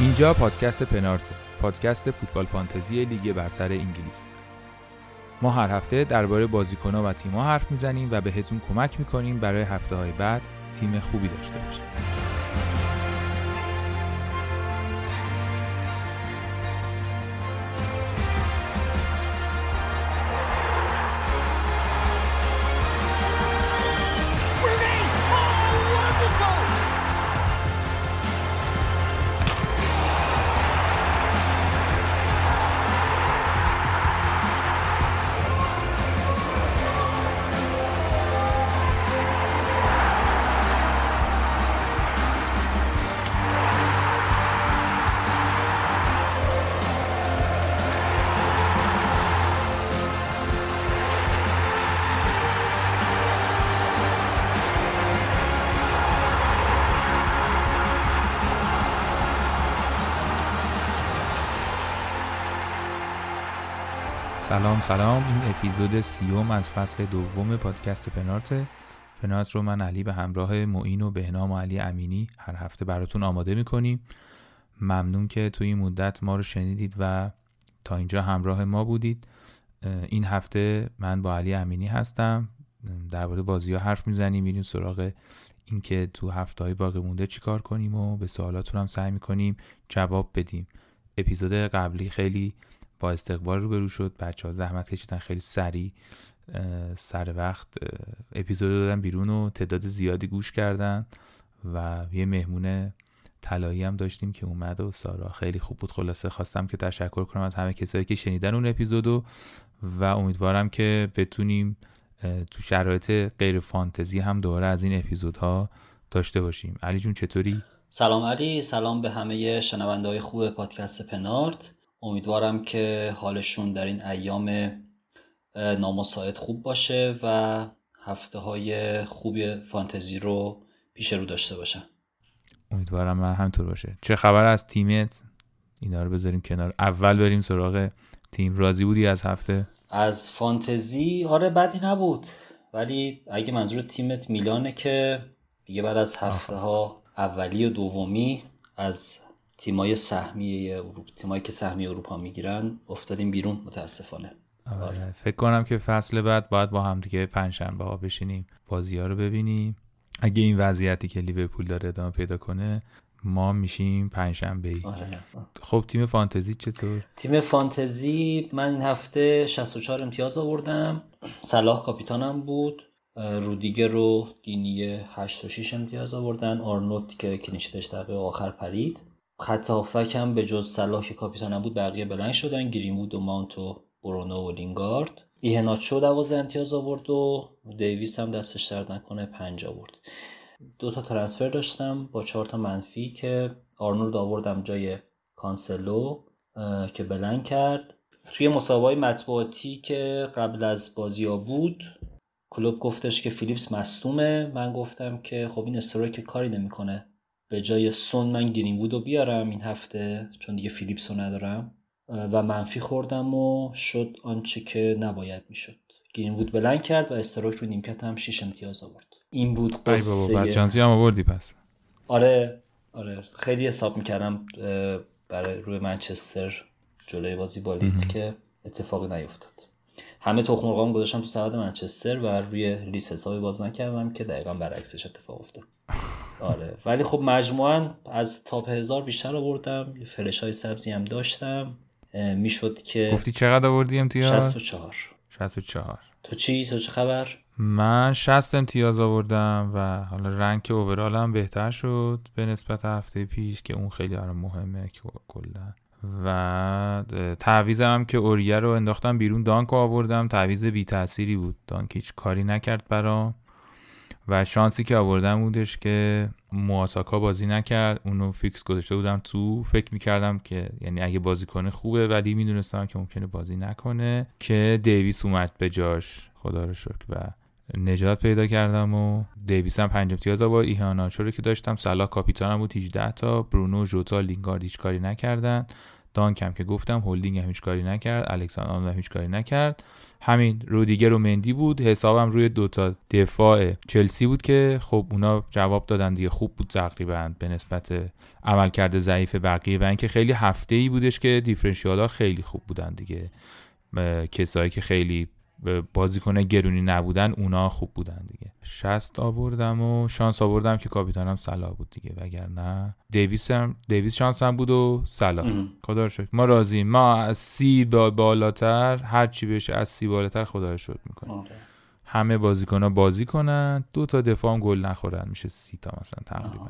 اینجا پادکست پنارت پادکست فوتبال فانتزی لیگ برتر انگلیس. ما هر هفته درباره بازیکنها و تیم‌ها حرف می‌زنیم و بهتون کمک می‌کنیم برای هفته های بعد تیم خوبی داشته باشید. سلام سلام. این اپیزود سیوم از فصل دوم پادکست پنارت. پنارت رو من علی به همراه معین و بهنام و علی امینی هر هفته براتون آماده می‌کنیم. ممنون که توی این مدت ما رو شنیدید و تا اینجا همراه ما بودید. این هفته من با علی امینی هستم. درباره بازی ها حرف می‌زنیم. میریم سراغ اینکه تو هفته های باقی مونده چیکار کنیم و به سوالاتون هم سعی می‌کنیم جواب بدیم. اپیزود قبلی خیلی با استقبال روبرو شد. بچه ها زحمت کشیدن خیلی سریع سر وقت اپیزود دادن بیرون و تعداد زیادی گوش کردن و یه مهمون طلایی هم داشتیم که اومد و سارا خیلی خوب بود. خلاصه خواستم که تشکر کنم از همه کسایی که شنیدن اون اپیزودو و امیدوارم که بتونیم تو شرایط غیر فانتزی هم دوباره از این اپیزودها داشته باشیم. علی جون چطوری؟ سلام علی. سلام به همه شنونده های خوب پادکست پنارت امیدوارم که حالشون در این ایام نامساعد خوب باشه و هفته های خوبی فانتزی رو پیش رو داشته باشن. امیدوارم من همطور باشه. چه خبر از تیمت؟ اینا رو بذاریم کنار. اول بریم سراغ تیم. راضی بودی از هفته؟ از فانتزی؟ آره بدی نبود. ولی اگه منظور تیمت میلانه که دیگه بعد از هفته ها اولی و دومی از تیمای سهمی اروپا تیمایی که سهمی اروپا می‌گیرن افتادیم بیرون متاسفانه. آره. آره. فکر کنم که فصل بعد باید با هم دیگه پنجشنبه ها بشینیم بازی ها رو ببینیم. اگه این وضعیتی که لیورپول داره ادامه پیدا کنه ما میشیم پنجشنبه ای آره. خب تیم فانتزی چطور؟ تیم فانتزی من این هفته 64 امتیاز آوردم. صلاح کاپیتانم بود. رودیگر و دینیه 8 و 6 امتیاز آوردن. آرنوت که clean sheet ش دقیقه آخر پرید. خط هم به جز صلاح که کاپیتانم بود بقیه بلند شدن. گرینوود و مانت و برونو و لینگارد. ایهناچو دوازده امتیاز آورد و دیویس هم دستش درد نکنه پنج آورد. دو تا transfer داشتم با چهار تا منفی که آرنولد آوردم جای کانسلو که بلند کرد. توی مسابقه مطبوعاتی که قبل از بازی ها بود کلوب گفتش که فیلیپس مصدومه. من گفتم که خب این استروک کاری نمی‌کنه. به جای سون من گرین رو بیارم این هفته چون دیگه فیلیپس رو ندارم. و منفی خوردم و شد آنچه که نباید می‌شد. گرین وود بلند کرد و استروک رو نیمکت هم 6 امتیاز آورد. این بود قصه هم آوردی پس. آره آره. خیلی حساب می‌کردم برای روی منچستر جلوی بازی با که اتفاقی نیفتاد. همه تخم مرغام گذاشتم تو سبد منچستر و روی لیست حسابی باز نکردم که دقیقا برعکسش اتفاق افتاد. آره. ولی خب مجموعا از تاپ هزار بیشتر آوردم. فرش های سبزی هم داشتم. می‌شد که گفتی چقدر آوردی امتیاز؟ 64 64 تو چی؟ تو چه خبر؟ من 60 امتیاز آوردم و حالا رنگ اوورال هم بهتر شد به نسبت هفته پیش که اون خیلی آره مهمه که کلا. و تعویزم هم که اوریه رو انداختم بیرون. دانک آوردم. تعویز بی تأثیری بود. دانک هیچ کاری نکرد برام. و شانسی که آوردم بودش که مواساکا بازی نکرد. اونو فیکس گذاشته بودم تو. فکر می‌کردم که یعنی اگه بازی کنه خوبه ولی می‌دونستم که ممکنه بازی نکنه که دیویس اومد به جاش. خدا رو شکر. و نجات پیدا کردم و دیویس هم پنج امتیاز با ایهانا چرا که داشتم. سلا کاپیتانم بود. 18 تا. برونو جوتا لینگارد هیچ کاری نکردن. دانکم که گفتم هولدینگ هم هیچ کاری نکرد الکساندر هم هیچ کاری نکرد. همین رودیگر و مندی بود حسابم روی دوتا دفاع چلسی بود که خب اونا جواب دادن دیگه خوب بود تقریبا به نسبت عملکرد ضعیف بقیه و اینکه خیلی هفته ای بودش که دیفرنشیال ها خیلی خوب بودن دیگه. کسایی که خیلی بازیکن گرونی نبودن اونا خوب بودن دیگه. 60 آوردم و شانس آوردم که کاپیتانم سلا بود دیگه. وگرنه دیویس هم دیویس شانس هم بود و سلا خدا رو شکر. ما راضیم ما از سی با بالاتر هر چی بشه از سی بالاتر خدا رو شکر می‌کنیم. آره. همه بازیکن ها بازی کنن. دو تا دفاع هم گل نخورن. میشه سی تا مثلا تقریبا.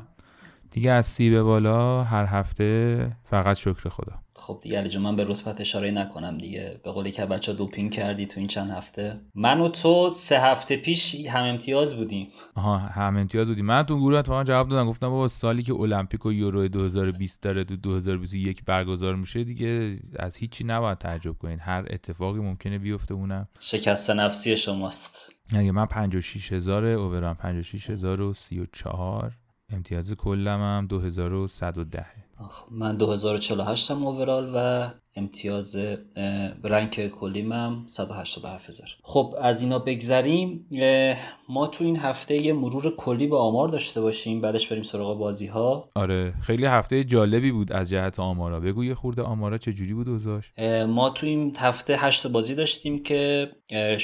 دیگه از سی به بالا هر هفته فقط شکر خدا. خب دیگه علی من به رتبت اشاره نکنم دیگه. به قولی که بچه دوپینگ کردی تو این چند هفته. من و تو سه هفته پیش هم امتیاز بودیم. آها هم امتیاز بودیم. من تو گروه اتفاقا جواب دادم. گفتم بابا سالی که المپیک و یورو 2020 داره تو 2021 برگزار میشه دیگه از هیچی نباید تعجب کنین. هر اتفاقی ممکنه بیفته اونم. شکست نفسی شماست. اگه من 56000 اوورام 56034 امتیاز کلم هم 2110 من 2048 هم اوورال و امتیاز رنک کلیم هم 187 هزار. خب از اینا بگذریم ما تو این هفته یه مرور کلی به آمار داشته باشیم بعدش بریم سراغ بازی ها آره خیلی هفته جالبی بود از جهت آمارا. بگو یه خورده آمارا چجوری بود اوزاش ما تو این هفته 8 بازی داشتیم که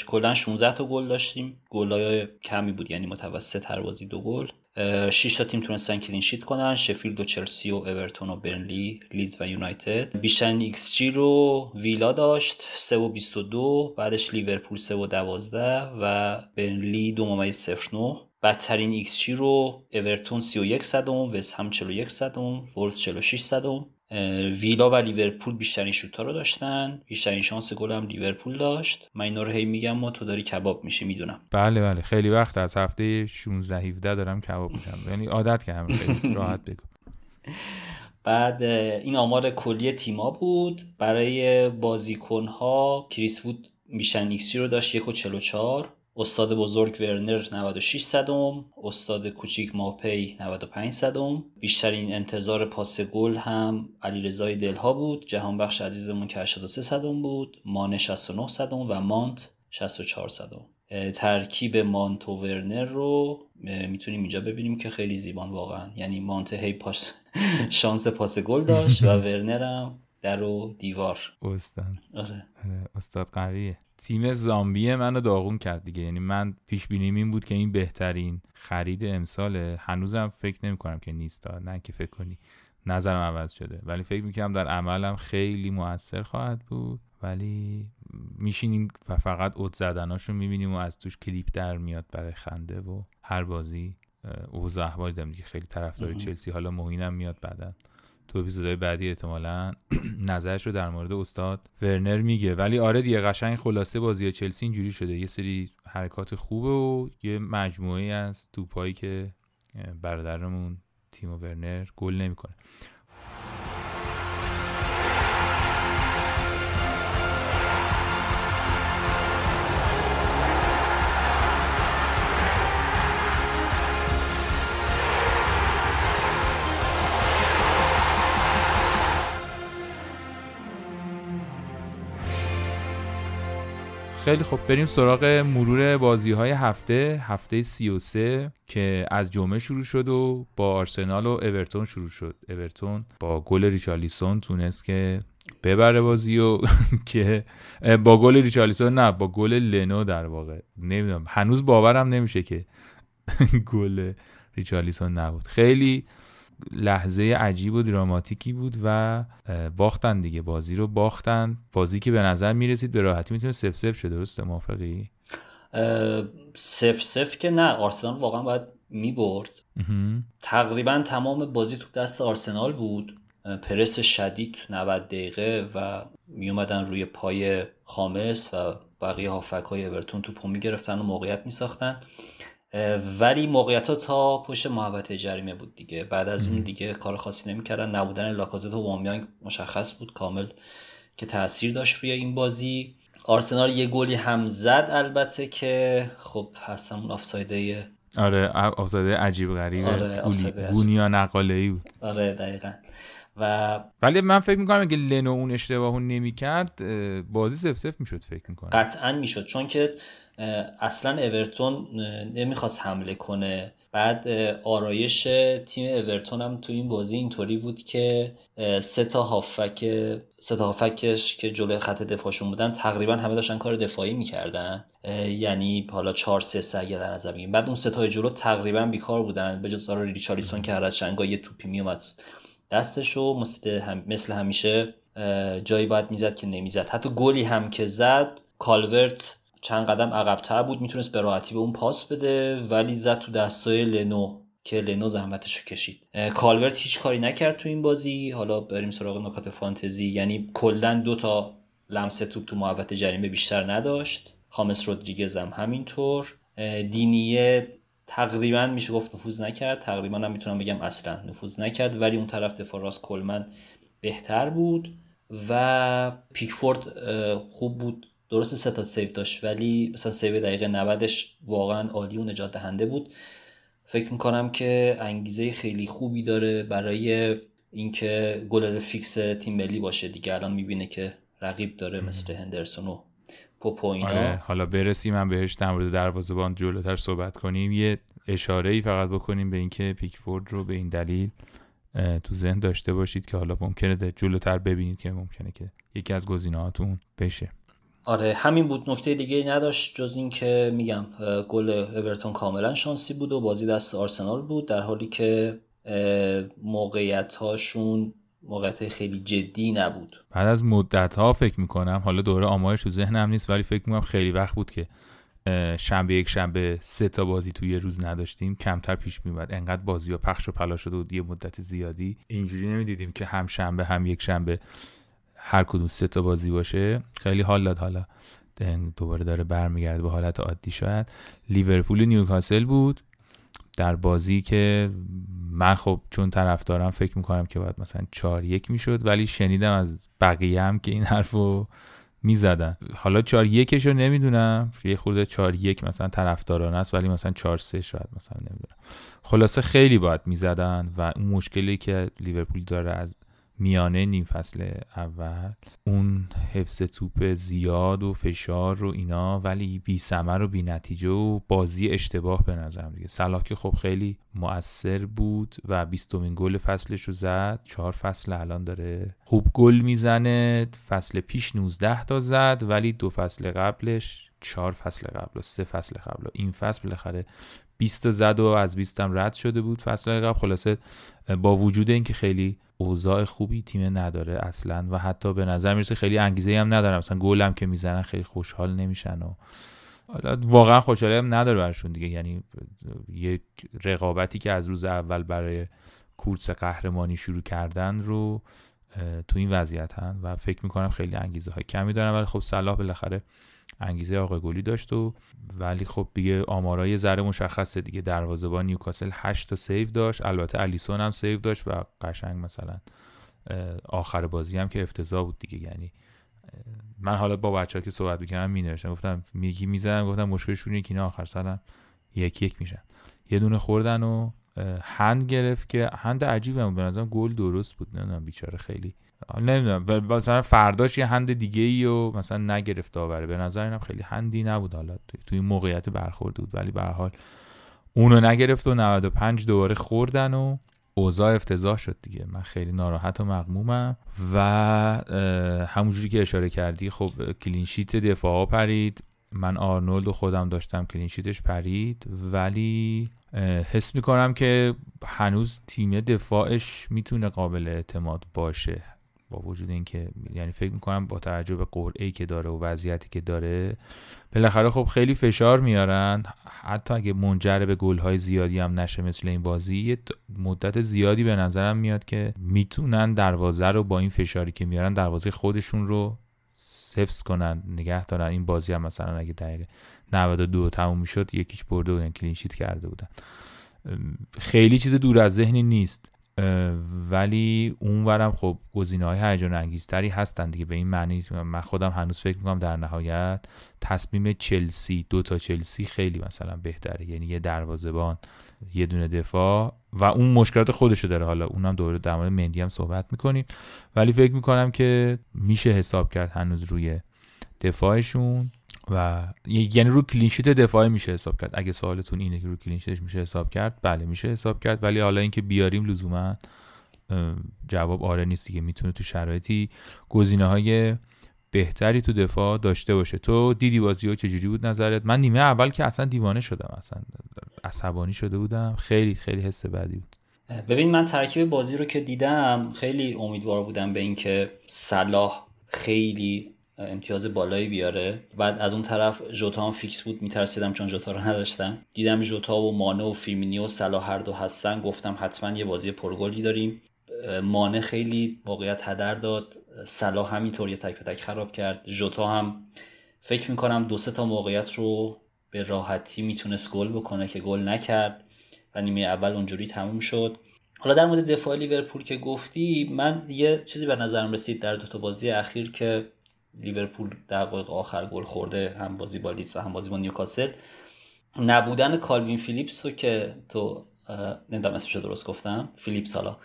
کلا 16 تا گل داشتیم. گلای کمی بود یعنی متوسط هر بازی دو گل. 6 تا تیم تونستن clean sheet کنن شفیلد و چلسی و اورتون و برنلی لیدز و یونایتد. بیشترین ایکس جی رو ویلا داشت 3 و 22 بعدش لیورپول 3 و 12 و برنلی 2 ممیز 09 بدترین ایکس جی رو اورتون 31 صدم وست هم 41 صدم وولز 46 صدم. ویلا و لیورپول بیشترین شوتا رو داشتن. بیشترین شانس گل هم لیورپول داشت. من اینا رو هی میگم ما تو داری کباب میشه می‌دونم. بله بله. خیلی وقت از هفته 16 17 دارم کباب میشم یعنی عادت کردم خیلی راحت بگو. بعد این آمار کلی تیما بود. برای بازیکن ها کریس وود بیشترین ایکسی رو داشت 1 و 44 استاد بزرگ ورنر 96 صدم استاد کوچیک ماپی 95 صدم. بیشترین انتظار پاس گل هم علیرضای دلها بود. جهان بخش عزیزمون که 83 صدم بود مانه 69 صدم و مانت 64 صدم. ترکیب مانت و ورنر رو می‌تونیم اینجا ببینیم که خیلی زیبان واقعا. یعنی مانت هی پاس شانس پاس گل داشت و ورنر هم در و دیوار. استاد. آره. آره استاد قویه. تیم زامبی منو داغون کرد دیگه. یعنی من پیش بینیم این بود که این بهترین خرید امساله. هنوزم فکر نمی کنم که نیست. نه که فکر کنی. نظرم عوض شده. ولی فکر می‌کنم در عملم خیلی موثر خواهد بود. ولی میشینیم و فقط اد زدناشو می‌بینیم و از توش کلیپ در میاد برای خنده و هر بازی اوضاع احوالی دارم دیگه. خیلی طرفدار چلسی. حالا موینم میاد بعدا. تو اپیزودهای بعدی احتمالا نظرش رو در مورد استاد ورنر میگه. ولی آره دیگه قشنگ خلاصه بازی چلسی اینجوری شده. یه سری حرکات خوبه و یه مجموعه از توپایی که برادرمون تیم ورنر گل نمی‌کنه. خیلی خب بریم سراغ مرور بازی های هفته هفته 33 که از جمعه شروع شد و با آرسنال و اورتون شروع شد. اورتون با گل ریچالیسون تونست که ببره بازی و که با گل ریچالیسون نه با گل لنو در واقع. نمی‌دونم. هنوز باورم نمیشه که گل ریچالیسون نبود. خیلی لحظه عجیب و دراماتیکی بود و باختن دیگه. بازی رو باختن. بازی که به نظر می‌رسید به راحتی می‌تونه سف سف شه درسته موافقی؟ سف سف که نه. آرسنال واقعا باید می‌برد. تقریبا تمام بازی تو دست آرسنال بود. پرس شدید تو 90 دقیقه و میومدن روی پای خامس و بقیه هافک های اورتون توپو می‌گرفتن و موقعیت میساختن. ولی موقعیت ها تا پشت محوطه جریمه بود دیگه. بعد از اون دیگه کار خاصی نمی‌کردن. نبودن لاکازت و وامیانگ مشخص بود کامل که تاثیر داشت روی این بازی. آرسنال یه گلی هم زد البته که خب هستم اون آفسایده آره آفسایده عجیب غریبه آره گونیا نقاله ای بود. آره دقیقا. و ولی من فکر می‌کنم اگه لنو اون اشتباهو نمی‌کرد بازی سف سف می‌شد فکر می‌کنم. قطعا می‌شد. چون که اصلا اورتون نمی‌خواست حمله کنه. بعد آرایش تیم اورتون هم تو این بازی اینطوری بود که سه تا هافک سه تا هافکش که جلوی خط دفاعشون بودن تقریبا همه داشتن کار دفاعی می‌کردن. یعنی حالا 4 3 3 اگه در نظر بگیریم. بعد اون سه تا جلو تقریبا بیکار بودن. به جز آرا ریچارلیسون که هر از چنگا یه توپی میومد دستشو مثل, هم... مثل همیشه جایی باید می‌زد که نمی‌زد. حتی گلی هم که زد کالورت چند قدم عقبتر بود می‌تونست به راحتی به اون پاس بده ولی زد تو دستای لنو که لنو زحمتش کشید. کالورت هیچ کاری نکرد تو این بازی. حالا بریم سراغ نکات فانتزی. یعنی کلا دو تا لمس توپ تو محوطه جریمه بیشتر نداشت. خامس رودریگز هم همینطور. دینیه تقریبا میشه گفت نفوذ نکرد. تقریبا هم می‌تونم بگم اصلا نفوذ نکرد ولی اون طرف دفاع راست کلمن بهتر بود. و پیکفورد خوب بود. درست سه تا save داشت ولی مثلا save دقیقه 90 واقعا عالی و نجات دهنده بود. فکر می‌کنم که انگیزه خیلی خوبی داره برای اینکه گلر فیکس تیم ملی باشه دیگه. الان می‌بینه که رقیب داره مثل هندرسون و پوپو اینا. آره حالا برسیم من بهش در مورد دروازه‌بان جلوتر صحبت کنیم. یه اشاره ای فقط بکنیم به اینکه پیکفورد رو به این دلیل تو ذهن داشته باشید که حالا ممکنه جلوتر ببینید که ممکنه که یکی از گزینه‌هاتون بشه. آره همین بود. نکته دیگه نداشت جز اینکه میگم گل اورتون کاملا شانسی بود و بازی دست آرسنال بود در حالی که موقعیت هاشون موقعیت خیلی جدی نبود. بعد از مدت ها فکر می‌کنم حالا دوره آمارش تو ذهنم نیست ولی فکر می‌کنم خیلی وقت بود که شنبه یک شنبه سه تا بازی توی یه روز نداشتیم. کمتر پیش میومد انقدر بازی ها پخش و پلا شده بود یه مدت زیادی. اینجوری نمی‌دیدیم که هم شنبه هم یک شنبه. هر کدوم سه تا بازی باشه خیلی حال داد. حالا دوباره داره برمیگرده به حالت عادی شاید. لیورپول نیوکاسل بود. در بازی که من خب چون طرفدارم فکر می‌کنم که باید مثلا 4 یک می‌شد ولی شنیدم از بقیه هم که این حرفو می‌زدن. حالا 4 یکش رو نمی‌دونم. یه خورده 4 یک مثلا طرفدارانه است ولی مثلا 4 3 شاید مثلا نمی‌دونم. خلاصه خیلی باید می‌زدن و اون مشکلی که لیورپول داره از میانه نیم فصل اول. اون حفظ توپ زیاد و فشار و اینا ولی بی سمر و بی نتیجه و بازی اشتباه به نظرم دیگه. صلاح که خب خیلی مؤثر بود و بیستمین گل فصلش رو زد. چهار فصل الان داره خوب گل می‌زنه. فصل پیش 19 تا زد ولی دو فصل قبلش چهار فصل قبل و سه فصل قبل و این فصل بالاخره 20 زد و از 20 هم رد شده بود فصل قبل. خلاصه با وجود اینکه خیلی اوضاع خوبی تیم نداره اصلا و حتی به نظر می‌رسه خیلی انگیزه هم ندارن مثلا گل که می‌زنن خیلی خوشحال نمیشن و واقعا خوشحالی هم نداره برشون دیگه. یعنی یک رقابتی که از روز اول برای کورس قهرمانی شروع کردن رو تو این وضعیت هن و فکر می‌کنم خیلی انگیزه های کمی دارن. ولی خب صلاح بالاخره انگیزه آقای گلی داشت و ولی خب دیگه آمارای ذره مشخصه دیگه. دروازه‌بان نیوکاسل 8 تا save داشت. البته الیسون هم save داشت و قشنگ مثلا آخر بازی هم که افتضاح بود دیگه. یعنی من حالا با بچه که صحبت می‌کردم می نوشتم گفتم میگی می‌زنم. گفتم مشکلشون اینه که اینا آخر سالم یک یک میشن. یه دونه خوردن و هند گرفت که هند عجیبه. به نظرم گل درست بود. نه بیچاره خیلی نمی‌دونم. مثلا فرداش یه هند دیگه ای و مثلا نگرفت داوره به نظر اینم خیلی هندی نبود. حالا توی این موقعیت برخورده بود. ولی به حال اونو نگرفت و 95 دوباره خوردن و اوضاع افتضاح شد دیگه. من خیلی ناراحت و مغمومم. و همونجوری که اشاره کردی خب clean sheet دفاع پرید. من آرنولد و خودم داشتم clean sheet ش پرید. ولی حس می‌کنم که هنوز تیم دفاعش می‌تونه قابل اعتماد باشه. با وجود اینکه یعنی فکر می‌کنم با توجه به قرعه که داره و وضعیتی که داره بالاخره خب خیلی فشار میارن. حتی اگه منجر به گل زیادی هم نشه مثل این بازی یه مدت زیادی به نظرم میاد که می‌تونن دروازه رو با این فشاری که میارن دروازه خودشون رو حفظ کنن. نگه دارن. این بازی هم مثلا اگه دقیقه 92 تموم می‌شد یکیش برده بودن کلینشیت کرده بودن. خیلی چیز دور از ذهنی نیست. ولی اونورم خب گزینه های هیجان انگیزتری هستن دیگه. به این معنی من خودم هنوز فکر می‌کنم در نهایت تصمیم چلسی دو تا چلسی خیلی مثلا بهتره. یعنی یه دروازه‌بان یه دونه دفاع و اون مشکلات خودشو داره. حالا اونم دوره در مورد مندی هم صحبت می‌کنیم. ولی فکر می‌کنم که میشه حساب کرد هنوز روی دفاعشون. و یعنی رو clean sheet دفاعی میشه حساب کرد. اگه سوالتون اینه که رو clean sheet ش میشه حساب کرد بله میشه حساب کرد. ولی حالا اینکه بیاریم لزوما جواب آره نیست که می‌تونه تو شرایطی گزینه های بهتری تو دفاع داشته باشه. تو دیدی بازی ها چجوری بود نظرت؟ من نیمه اول که اصلا دیوانه شدم. اصلا عصبانی شده بودم. خیلی خیلی حس بدی بود. ببین من ترکیب بازی رو که دیدم خیلی امیدوار بودم به اینکه صلاح خیلی امتیاز بالایی بیاره. بعد از اون طرف جوتا هم فیکس بود میترسیدم چون جوتا رو نداشتم. دیدم جوتا و مانه و فیمینی و صلاح هر دو هستن. گفتم حتما یه بازی پرگلی داریم. مانه خیلی موقعیت هدر داد. صلاح همینطور یه تک به تک خراب کرد. جوتا هم فکر می‌کنم دو سه تا موقعیت رو به راحتی می‌تونست گل بکنه که گل نکرد و نیمه اول اونجوری تموم شد. حالا در مورد دفاع لیورپول که گفتی من یه چیزی به نظرم رسید در دو تا بازی اخیر که لیورپول دقایق آخر گل خورده هم بازی با لیدز و هم بازی با نیوکاسل. نبودن کالوین فیلیپس رو که تو نمی‌دونم اسمش درست گفتم فیلیپس حالا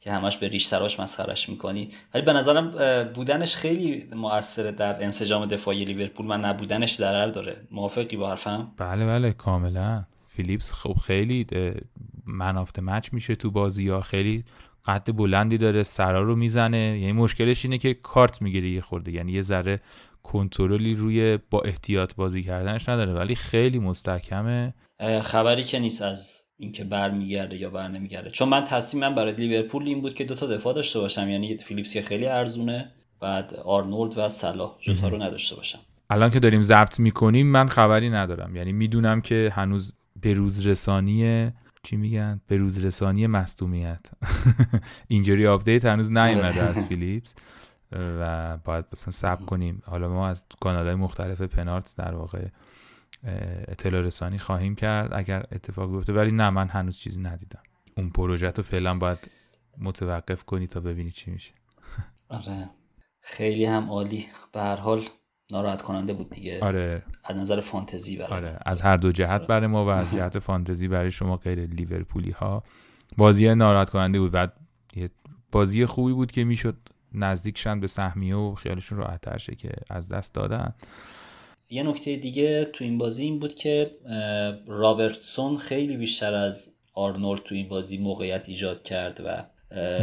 که همش به ریش سراش مسخرش می‌کنی. ولی به نظرم بودنش خیلی موثره در انسجام دفاعی لیورپول. من نبودنش ضرر داره. موافقی با حرفم؟ بله بله کاملا. فیلیپس خب خیلی منافت مچ میشه تو بازی ها خیلی قد بلندی داره سرا رو می‌زنه. یعنی مشکلش اینه که کارت می‌گیره یه خورده. یعنی یه ذره کنترلی روی با احتیاط بازی کردنش نداره ولی خیلی مستحکمه. خبری که نیست از اینکه برمیگرده یا بر نمیگرده چون من تصمیمم برای لیورپول این بود که دوتا دفاع داشته باشم. یعنی فیلیپس که خیلی ارزونه بعد آرنولد و صلاح. جوتا رو نداشته باشم. الان که داریم ضبط می‌کنیم من خبری ندارم. یعنی می‌دونم که هنوز به روز رسانی چی میگن؟ به روز رسانی مصدومیت. اینجوری update هنوز نیومده از فیلیپس و باید مثلا صبر کنیم. حالا ما از کانال های مختلف پنارت در واقع اطلاع رسانی خواهیم کرد. اگر اتفاق بیفته ولی نه من هنوز چیزی ندیدم. اون پروژه رو فعلا باید متوقف کنی تا ببینی چی میشه. آره. خیلی هم عالی. به هر حال ناراحت کننده بود دیگه. آره. از نظر فانتزی برای آره. از هر دو جهت برای ما و از جهت فانتزی برای شما غیر لیورپولی ها بازی ناراحت کننده بود و بازی خوبی بود که می‌شد نزدیک شن به سهمیه و خیالشون راحت شه که از دست دادن. یه نکته دیگه تو این بازی این بود که رابرتسون خیلی بیشتر از آرنولد تو این بازی موقعیت ایجاد کرد و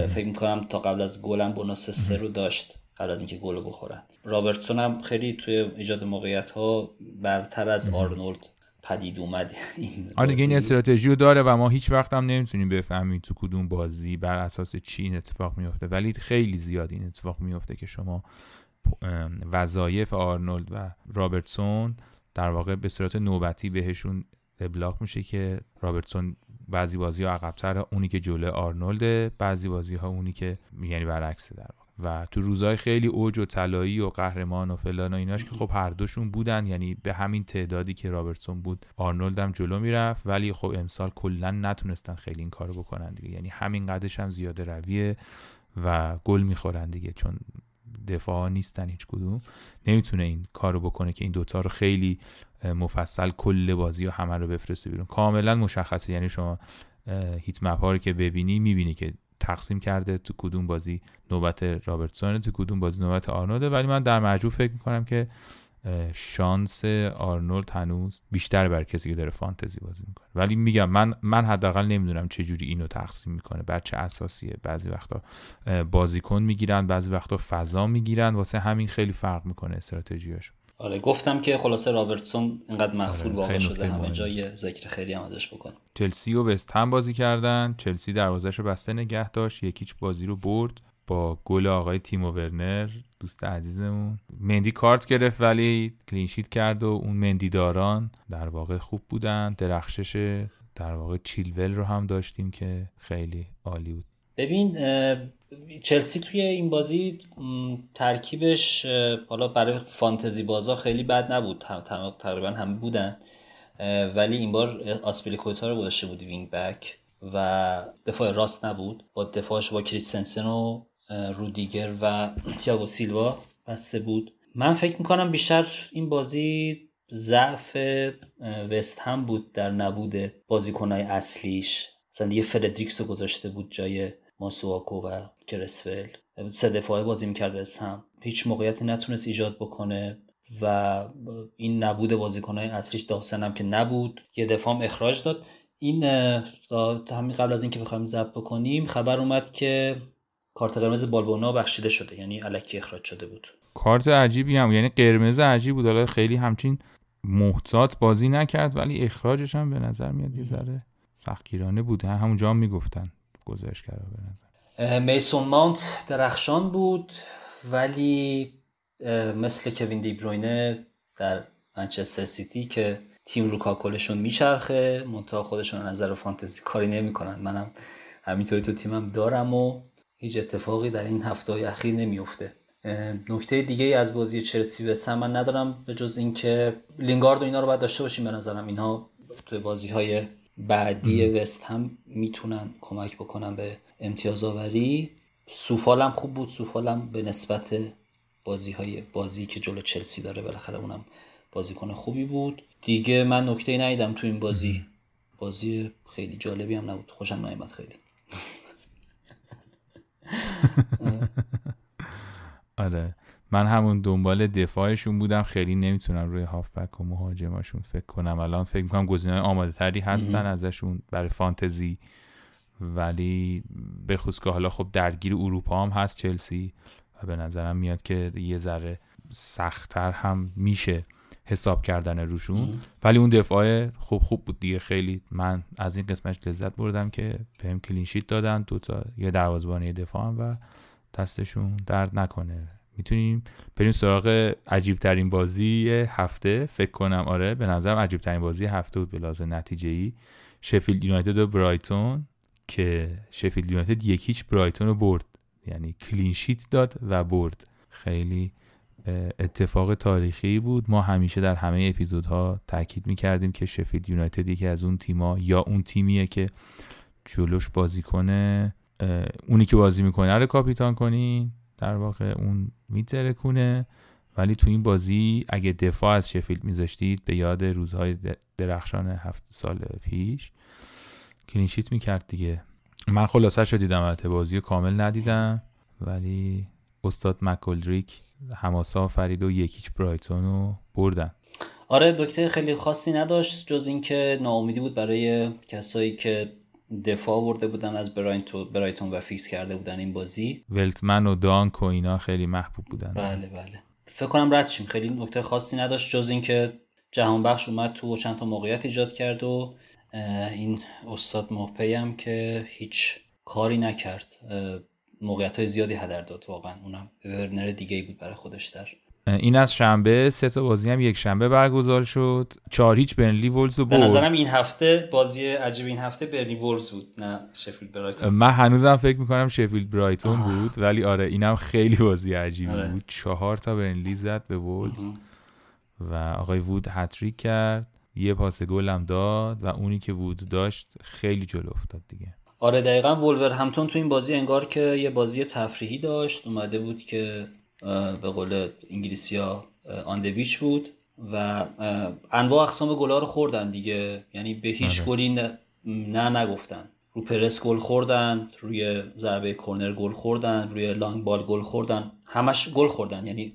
فکر می‌کنم تا قبل از گلم bonus سه رو داشت. قبل از اینکه گل بخورن. رابرتسون هم خیلی توی ایجاد موقعیت ها برتر از آرنولد پدید اومد. این آره دیگه این استراتژی رو داره و ما هیچ وقت هم نمی‌تونیم بفهمیم تو کدوم بازی بر اساس چی این اتفاق میفته ولی خیلی زیاد این اتفاق میفته که شما وظایف آرنولد و رابرتسون در واقع به صورت نوبتی بهشون ابلاغ میشه که رابرتسون بعضی بازی ها عقبتر اونی که جلو آرنولده بعضی بازی ها اونی که یعنی برعکس در واقع. و تو روزهای خیلی اوج و طلایی و قهرمان و فلان و ایناش که خب هر دوشون بودن یعنی به همین تعدادی که رابرتسون بود آرنولد هم جلو می‌رفت ولی خب امسال کلا نتونستن خیلی این کارو بکنن دیگه. یعنی همین قدش هم زیاده رویه و گل می‌خورن دیگه چون دفاع نیستن هیچ کدوم. نمی‌تونه این کارو بکنه که این دوتا رو خیلی مفصل کل بازی و همه رو بفرسته بیرون. کاملا مشخصه. یعنی شما هیت مپ ها رو که ببینی می‌بینی که تقسیم کرده تو کدوم بازی نوبت رابرتسون تو کدوم بازی نوبت آرنولد ولی من در مجموع فکر می‌کنم که شانس آرنولد هنوز بیشتر بر کسی که داره فانتزی بازی می‌کنه. ولی میگم من من حداقل نمی‌دونم چه جوری اینو تقسیم می‌کنه. بر چه اساسیه. بعضی وقتا بازیکن می‌گیرن بعضی وقتا فضا می‌گیرن. واسه همین خیلی فرق می‌کنه استراتژیاش آره گفتم که خلاصه رابرتسون اینقدر مخفول آره واقع شده همه جای ذکر خیلی هم ازش بکن چلسی و وست هم بازی کردن. چلسی دروازش رو بسته نگه داشت یکیچ بازی رو برد با گل آقای تیمو ورنر. دوست عزیزمون. مندی کارت گرفت ولی کلینشیت کرد و اون مندیداران در واقع خوب بودن. درخشش در واقع چیلول رو هم داشتیم که خیلی عالی بود. ببین چلسی توی این بازی ترکیبش حالا برای فانتزی بازا خیلی بد نبود. تقریبا همه بودن. ولی این بار آسپیلیکوتا رو گذاشته بود وینگ بک و دفاع راست نبود. با دفاعش با کریستنسن و رودیگر و تیاگو سیلوا بسته بود. من فکر می‌کنم بیشتر این بازی ضعف وست هم بود در نبود بازیکنهای اصلیش. مثلا دیگه فردریکس رو گذاشته بود جای ماسواکو و کرسفل سه دفاعه بازی می‌کرد هم. هیچ موقعیتی نتونست ایجاد بکنه و این نبود بازیکنهای اصلیش داستان هم که نبود. یه دفاع اخراج داد. این همین قبل از اینکه بخوایم ضبط بکنیم خبر اومد که کارت قرمز بالبونا بخشیده شده یعنی الکی اخراج شده بود. کارت عجیبی هم یعنی قرمز عجیب بود. حالا خیلی همچین محتاط بازی نکرد ولی اخراجش هم به نظر میاد یه ذره سختگیرانه بود. همونجا هم می‌گفتن. گزارش کرده به نظر. میسون ماونت درخشان بود ولی مثل کوین دیبروینه در منچستر سیتی که تیم رو کاکلشون میچرخه منتها خودشون نظر فانتزی کاری نمی‌کنن. منم همینطوری تو تیمم دارم و هیچ اتفاقی در این هفته های اخیر نمیفته نکته دیگه از بازی چلسی و من ندارم به جز اینکه لینگارد و اینا رو باید داشته باشیم به نظرم. اینها توی بازی های بعدی وست هم می‌تونن کمک بکنن به امتیاز آوری. سوفالم خوب بود. سوفالم به نسبت بازی های بازی که جلو چلسی داره بالاخره اونم بازیکن خوبی بود. دیگه من نکته ندیدم تو این بازی. بازی خیلی جالبی هم نبود. خوشم نیامد خیلی. آره. من همون دنبال دفاعشون بودم. خیلی نمی‌تونم روی هافبک و مهاجماشون فکر کنم. الان فکر می‌کنم گزینه‌های آماده تری هستن ازشون برای فانتزی. ولی به که حالا خب درگیر اروپا هم هست چلسی و به نظرم میاد که یه ذره سختتر هم میشه حساب کردن روشون. ولی اون دفاع خوب خوب بود دیگه. خیلی من از این قسمتش لذت بردم که بهم کلینشیت دادن. دو تا یه دروازه‌بان یه دفاع هم و دستشون درد نکنه. می‌تونیم بریم سراغ عجیب ترین بازی هفته. فکر کنم آره به نظرم عجیب ترین بازی هفته بود به لازم نتیجه ای شفیلد یونایتد و برایتون که شفیلد یونایتد یک هیچ برایتون رو برد. یعنی کلینشیت داد و برد. خیلی اتفاق تاریخی بود. ما همیشه در همه اپیزودها تاکید می‌کردیم که شفیلد یونایتد یکی از اون تیما یا اون تیمیه که جلوش بازی کنه. اونی که بازی می‌کنه. رو کاپیتان کنی. در واقع اون میترکونه. ولی تو این بازی اگه دفاع از شفیلد میذاشتید به یاد روزهای درخشان هفت سال پیش کلینشیت می‌کرد دیگه. من خلاصه شد دیدم البته بازی کامل ندیدم. ولی استاد مکولدریک هماسا فرید و یکیچ برایتون رو بردن. آره دکتر خیلی خاصی نداشت جز اینکه ناامیدی بود برای کسایی که دفاع ورده بودن از برایتون و فیکس کرده بودن این بازی. ولتمن و دانک و اینا خیلی محبوب بودن. بله بله. فکر کنم رد شیم. خیلی نکته خاصی نداشت جز اینکه جهان بخش اومد تو چند تا موقعیت ایجاد کرد و این استاد محپی هم که هیچ کاری نکرد. موقعیت های زیادی هدر داد واقعا. اونم ورنر دیگه ای بود برای خودش در. این از شنبه سه تا بازی هم یک شنبه برگزار شد. چهار هیچ برنلی وولز بود به نظرم این هفته بازی عجیب این هفته برنلی وولز بود نه شفیلد برایتون. من هنوزم فکر می‌کنم شفیلد برایتون بود ولی آره اینم خیلی بازی عجیبی آره. بود. چهار تا برنلی زد به وولز و آقای وود هتریک کرد. یه پاس گل هم داد و اونی که وود داشت خیلی جلو افتاد دیگه. آره دقیقا وولورهمپتون تو این بازی انگار که یه بازی تفریحی داشت. اومده بود که به قول انگلیسی ها on the beach بود و انواع اقسام گلا رو خوردن دیگه. یعنی به هیچ آره. گلی نه, نه نگفتن. رو پرس گل خوردن روی ضربه کرنر گل خوردن روی long ball گل خوردن. همش گل خوردن. یعنی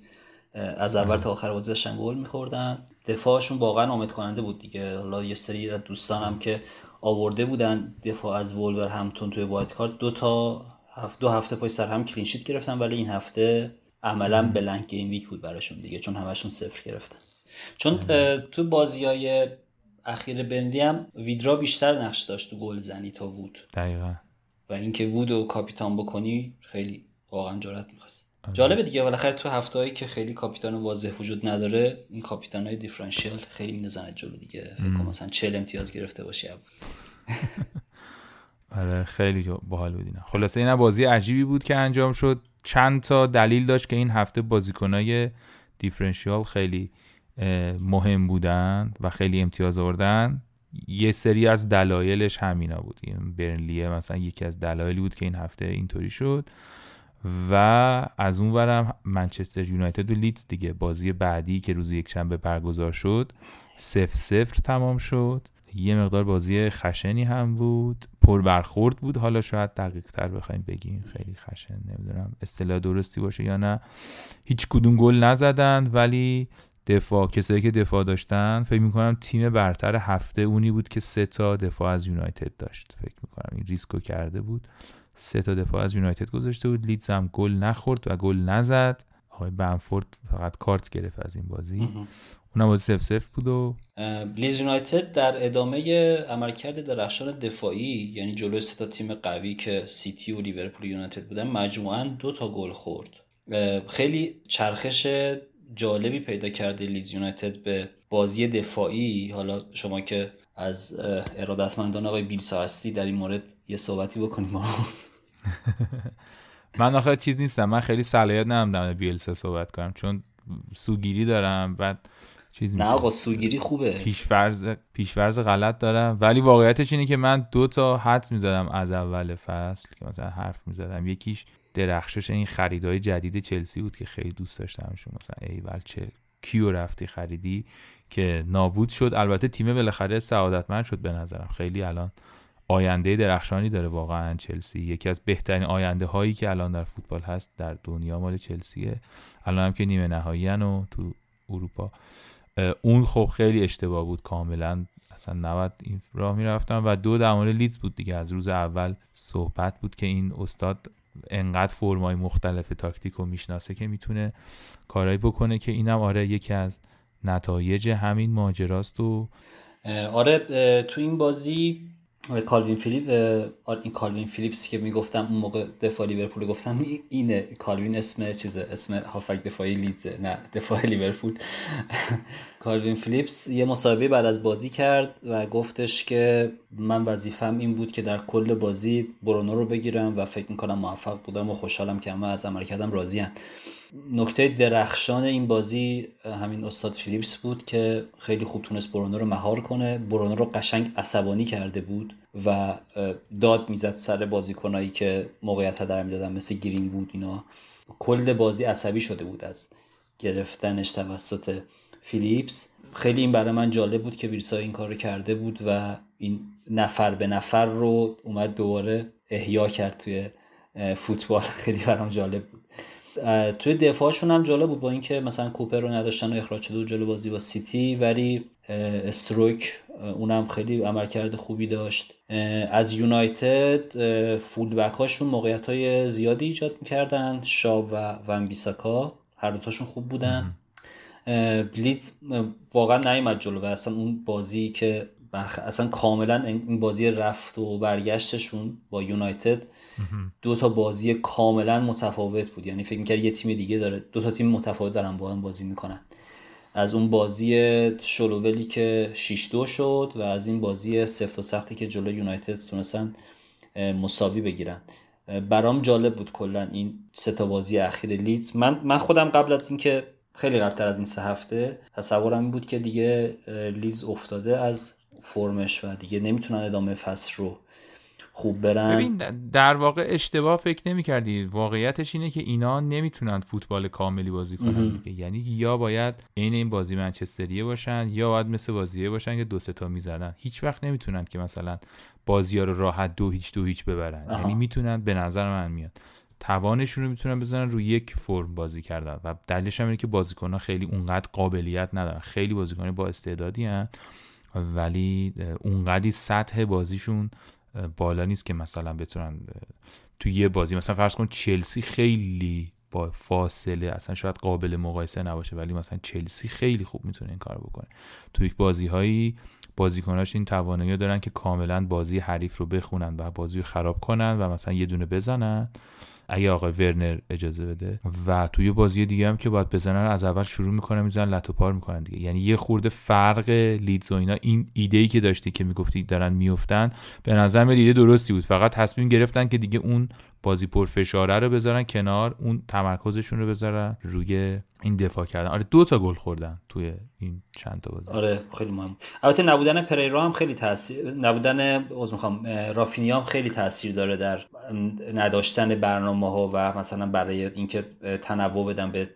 از اول تا آخر بازی داشتن گل میخوردن. دفاعشون واقعا ناامید کننده بود دیگه. حالا یه سری از دوستانم که آورده بودن دفاع از وولورهمپتون توی wild card دو تا دو هفته پشت سر هم clean sheet گرفتن ولی این هفته عملا بلنک گیم ویک بود براشون دیگه چون همشون صفر گرفتن. چون تو بازی های اخیر بندی هم ویدرا بیشتر نقش داشت تو گل زنی تا وود. دقیقا. و اینکه وود و کاپیتان بکنی خیلی واقعا جرات می‌خواست. آره. جالبه دیگه بالاخره تو هفتهایی که خیلی کاپیتان واضح وجود نداره این کاپیتان های دیفرانشیل خیلی میندازن جلو دیگه. فکر کنم مثلا 40 امتیاز گرفته باشی آره خیلی باحال بود اینا. خلاصه اینا بازی عجیبی بود که انجام شد. چند تا دلیل داشت که این هفته بازیکنای دیفرنشیال خیلی مهم بودن و خیلی امتیاز آوردن. یه سری از دلایلش همینا بود. برنلیه مثلا یکی از دلایلی بود که این هفته اینطوری شد و از اون برم منچستر یونایتد و لیدز دیگه. بازی بعدی که روز یکشنبه برگزار شد سف سفر تمام شد. یه مقدار بازی خشنی هم بود. پر برخورد بود. حالا شاید دقیق تر بخوایم بگیم خیلی خشن نمی‌دونم. اصطلاح درستی باشه یا نه. هیچ کدوم گل نزدند ولی دفاع کسایی که دفاع داشتن فکر می‌کنم تیم برتر هفته اونی بود که سه تا دفاع از یونایتد داشت. فکر می‌کنم این ریسکو کرده بود. سه تا دفاع از یونایتد گذاشته بود. لیدز هم گل نخورد و گل نزد. آقای بمفورد فقط کارت گرفت از این بازی. اونم بازی صفر صفر بود و لیدز یونایتد در ادامه عملکرد درخشان دفاعی یعنی جلوی سه تا تیم قوی که سیتی و لیورپول یونایتد بودن مجموعا دو تا گل خورد. خیلی چرخش جالبی پیدا کرده لیز یونایتد به بازی دفاعی. حالا شما که از ارادتمندان آقای بیلسا هستی در این مورد یه صحبتی بکنیم. من آخه چیز نیستم. من خیلی صلاحیت ندارم در بیلسا صحبت کنم چون سوگیری دارم. بعد چیز نه آقا سوگیری خوبه. پیشفرز پیشفرز غلط دارم. ولی واقعیتش اینه که من دو تا حدس می‌زدم از اول فصل که مثلا حرف می‌زدم. یکیش درخشش این خریدهای جدید چلسی بود که خیلی دوست داشتم شما مثلا ایول چه کیو رفتی خریدی که نابود شد. البته تیم بالاخره سعادتمند شد به نظرم. خیلی الان آینده درخشانی داره واقعا چلسی. یکی از بهترین آینده هایی که الان در فوتبال هست در دنیا مال چلسیه. الان هم که نیمه نهایی و تو اروپا. اون خب خیلی اشتباه بود کاملا. اصلا نباید این راه می‌رفتم و دو در مورد لیدز بود دیگه. از روز اول صحبت بود که این استاد انقدر فرمای مختلف تاکتیک رو می‌شناسه که می‌تونه کارایی بکنه که اینم آره یکی از نتایج همین ماجراست و آره تو این بازی کالوین فیلیپ این کالوین فیلیپس که می‌گفتم اون موقع دفاع لیورپول گفتم اینه کالوین اسم چیزه اسم هافبک دفاعی لیدزه نه دفاع لیورپول. کالوین فیلیپس یه مصاحبه بعد از بازی کرد و گفتش که من وظیفم این بود که در کل بازی برونو رو بگیرم و فکر می‌کنم موفق بودم و خوشحالم که همه از عملکردم راضی نکته درخشان این بازی همین استاد فیلیپس بود که خیلی خوب تونست برونو رو مهار کنه. برونو رو قشنگ عصبانی کرده بود و داد می‌زد سر بازیکنایی که موقعیت در می‌دادن مثل گرین بود اینا. کل بازی عصبی شده بود از گرفتنش توسط فیلیپس. خیلی این برای من جالب بود که بیرسا این کار رو کرده بود و این نفر به نفر رو اومد دوباره احیا کرد توی فوتبال. خیلی برام جالب بود. توی دفاعشون هم جالب بود با اینکه مثلا کوپر رو نداشتن و اخراج شده و جلو بازی با سیتی ولی استروک اونم خیلی عملکرد خوبی داشت. از یونایتد فول هاشون موقعیت های زیادی ایجاد می‌کردن. شاب و ون بیساکا هر دوتاشون خوب بودن. بلیت واقعا نیومد جلو و اصلا اون بازی که. اصلا کاملا این بازی رفت و برگشتشون با یونایتد دو تا بازی کاملا متفاوت بود. یعنی فکر می‌کرد یه تیم دیگه داره دو تا تیم متفاوت دارن با هم بازی می‌کنن. از اون بازی شلوولی که 6 دو شد و از این بازی سفت و سختی که جلو یونایتد تونستن مساوی بگیرن. برام جالب بود کلا این سه تا بازی اخیر لیدز. من من خودم قبل از اینکه خیلی قبلتر از این سه هفته تصورم این بود که دیگه لیز افتاده از فرمش و دیگه نمی‌تونن ادامه فصل رو خوب برن. ببین در واقع اشتباه فکر نمی کردی واقعیتش اینه که اینا نمی‌تونن فوتبال کاملی بازی کنن دیگه. یعنی یا باید عین این بازی منچستریه باشن یا باید مثل بازیه باشن که دو سه تا می‌زنن هیچ وقت نمی‌تونن که مثلا بازی ها رو راحت دو هیچ دو هیچ ببرن. آها. یعنی می‌تونن به نظر من میاد. توانشون رو می‌تونن بزنن روی یک فرم بازی کردن. و دلیلش هم اینه که بازیکن‌ها خیلی اونقدر قابلیت ندارن. خیلی بازیکن با استعدادی هن. ولی اونقدی سطح بازیشون بالا نیست که مثلا بتونن تو یه بازی مثلا فرض کن چلسی خیلی با فاصله اصلا شاید قابل مقایسه نباشه ولی مثلا چلسی خیلی خوب می‌تونه این کار بکنه. تو یک بازی هایی بازیکناش این توانایی دارن که کاملا بازی حریف رو بخونن و بازی رو خراب کنن و مثلا یه دونه بزنن. اگه آقای ورنر اجازه بده. و توی بازی دیگه هم که باید بزنن از اول شروع می‌کنن می‌زنن لتو پار می‌کنن دیگه. یعنی یه خورده فرق لیدز و اینا این ایده ای که داشتی که می‌گفتی دارن میفتن به نظر میاد ایده درستی بود. فقط تصمیم گرفتن که دیگه اون بازی پر فشاره رو بذارن کنار اون تمرکزشون رو بذارن روی این دفاع کردن. آره دو تا گل خوردن توی این چند تا بازی. آره خیلی مهم. البته نبودن پریرا هم خیلی تاثیر نبودن عذر می‌خوام رافینیا هم خیلی تاثیر داره در نداشتن برنامه ها و مثلا برای اینکه تنوع بدن به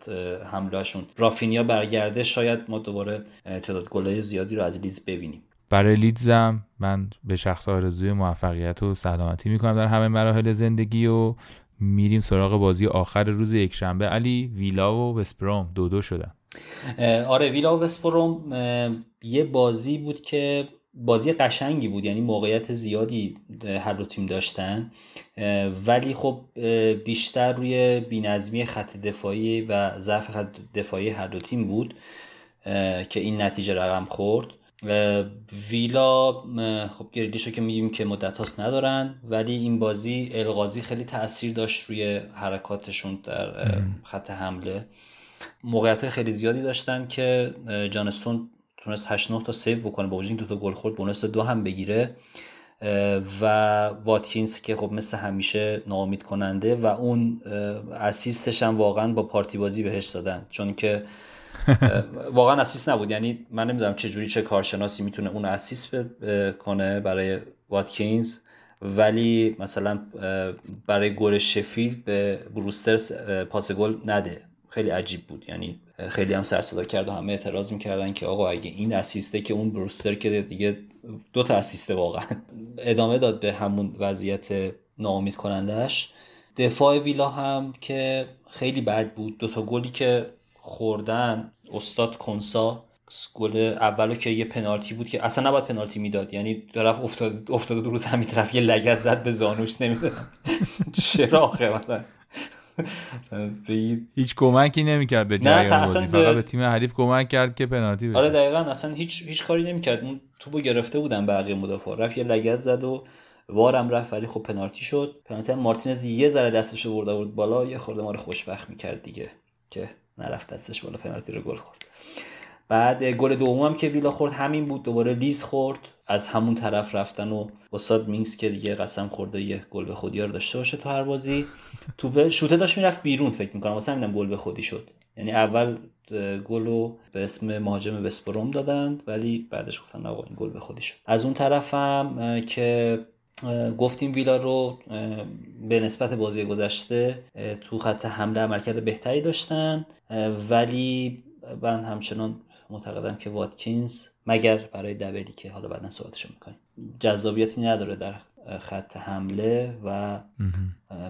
حملهشون رافینیا برگرده شاید ما دوباره تعداد گلای زیادی رو از لیز ببینیم. برای لیدزم من به شخص آرزوی موفقیت و سلامتی می‌کنم در همه مراحل زندگی و میریم سراغ بازی آخر روز یکشنبه. علی ویلا و وسپروم دو دو شدن. آره ویلا و وسپروم یه بازی بود که بازی قشنگی بود یعنی موقعیت زیادی هر دو تیم داشتن. ولی خب بیشتر روی بینظمی خط دفاعی و ضعف خط دفاعی هر دو تیم بود که این نتیجه رقم خورد. ویلا خب گریلیشو که میگیم که مدت هاست ندارن ولی این بازی الغازی خیلی تاثیر داشت روی حرکاتشون در خط حمله. موقعیت های خیلی زیادی داشتن که جانستون تونست 8 9 تا save بکنه با وجود دو تا گل خورد bonus دو هم بگیره. و واتکینز که خب مثل همیشه ناامید کننده و اون assist ش هم واقعا با پارتی بازی بهش دادن. چون که واقعا assist نبود. یعنی من نمی‌دونم چه جوری چه کارشناسی می‌تونه اون assist کنه برای واتکینز. ولی مثلا برای گل شفیلد به بروسترز پاس گل نده. خیلی عجیب بود. یعنی خیلی هم سر صدا کرد و همه اعتراض می‌کردن که آقا اگه این اسیسته که اون بروستر که دیگه دو تا اسیسته واقعا. ادامه داد به همون وضعیت ناامید کنندش دفاع ویلا هم که خیلی بد بود. دو تا گلی که خوردن استاد کنسا گل اولو که یه پنالتی بود که اصلا نباید پنالتی می‌داد. یعنی طرف افتاد افتاده رو زمین طرف یه لگت زد به زانوش نمی‌دونم. چرا مثلا هیچ کمکی نمی‌کرد به جریان بازی. فقط به تیم حریف کمک کرد که پنالتی بشه. آره دقیقا. اصلا هیچ هیچ کاری نمی‌کرد. اون توپو گرفته بودن بقیه مدافع. رفت یه لگت زد و وارم رفت ولی خب پنالتی شد. پنالتی مارتینز یه ذره دستش برده بود بالا. یه خورده ما رو خوشبخت می‌کرد دیگه. که نرفت دستش بالا پنالتی رو گل خورد. بعد گل دومم که ویلا خورد همین بود دوباره لیز خورد. از همون طرف رفتن و استاد مینگز که دیگه قسم خورده یه گل به خودی رو داشته باشه تو هر بازی. تو شوته داشت می‌رفت بیرون فکر می‌کنم. واسه همینم گل به خودی شد. یعنی اول گل رو به اسم مهاجم بسپروم دادند ولی بعدش گفتن آقا این گل به خودی شد. از اون طرفم که گفتیم ویلا رو به نسبت بازی گذشته تو خط حمله عملکرد بهتری داشتن ولی من همچنان معتقدم که واتکینز مگر برای دبلی که حالا بعدا صحبتشو می‌کنیم جذابیتی نداره در خط حمله و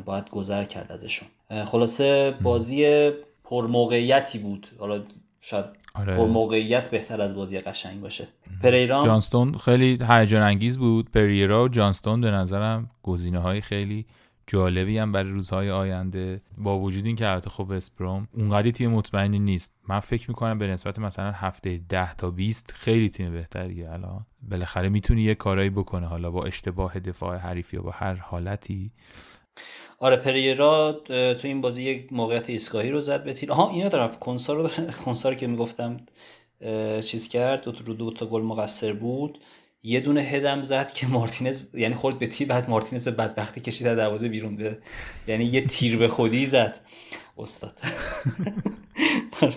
باید گذر کرد ازشون. خلاصه بازی پرموقعیتی بود. حالا شاید آره. موقعیت بهتر از بازی قشنگ باشه. پریرا جانستون خیلی هیجان انگیز بود. پریرا و جانستون به نظرم گزینه های خیلی جالبی هم برای روزهای آینده. با وجود این که البته خب اسپروم اونقدی تیم مطمئنی نیست. من فکر می‌کنم به نسبت مثلا هفته 10 تا 20 خیلی تیم بهتریه الان. بالاخره می‌تونی یه کارایی بکنه. حالا با اشتباه دفاع حریف یا با هر حالتی. آره پریرا تو این بازی یک موقعیت ایستگاهی رو زد به تیر آها اینا دارم کنسار رو کنسار که می‌گفتم چیز کرد. دو تا دو تا گل مقصر بود. یه دونه هدم زد که مارتینز یعنی خورد به تیر بعد مارتینز بدبختی کشید در دروازه بیرون. به یعنی یه تیر به خودی زد. استاد. آره.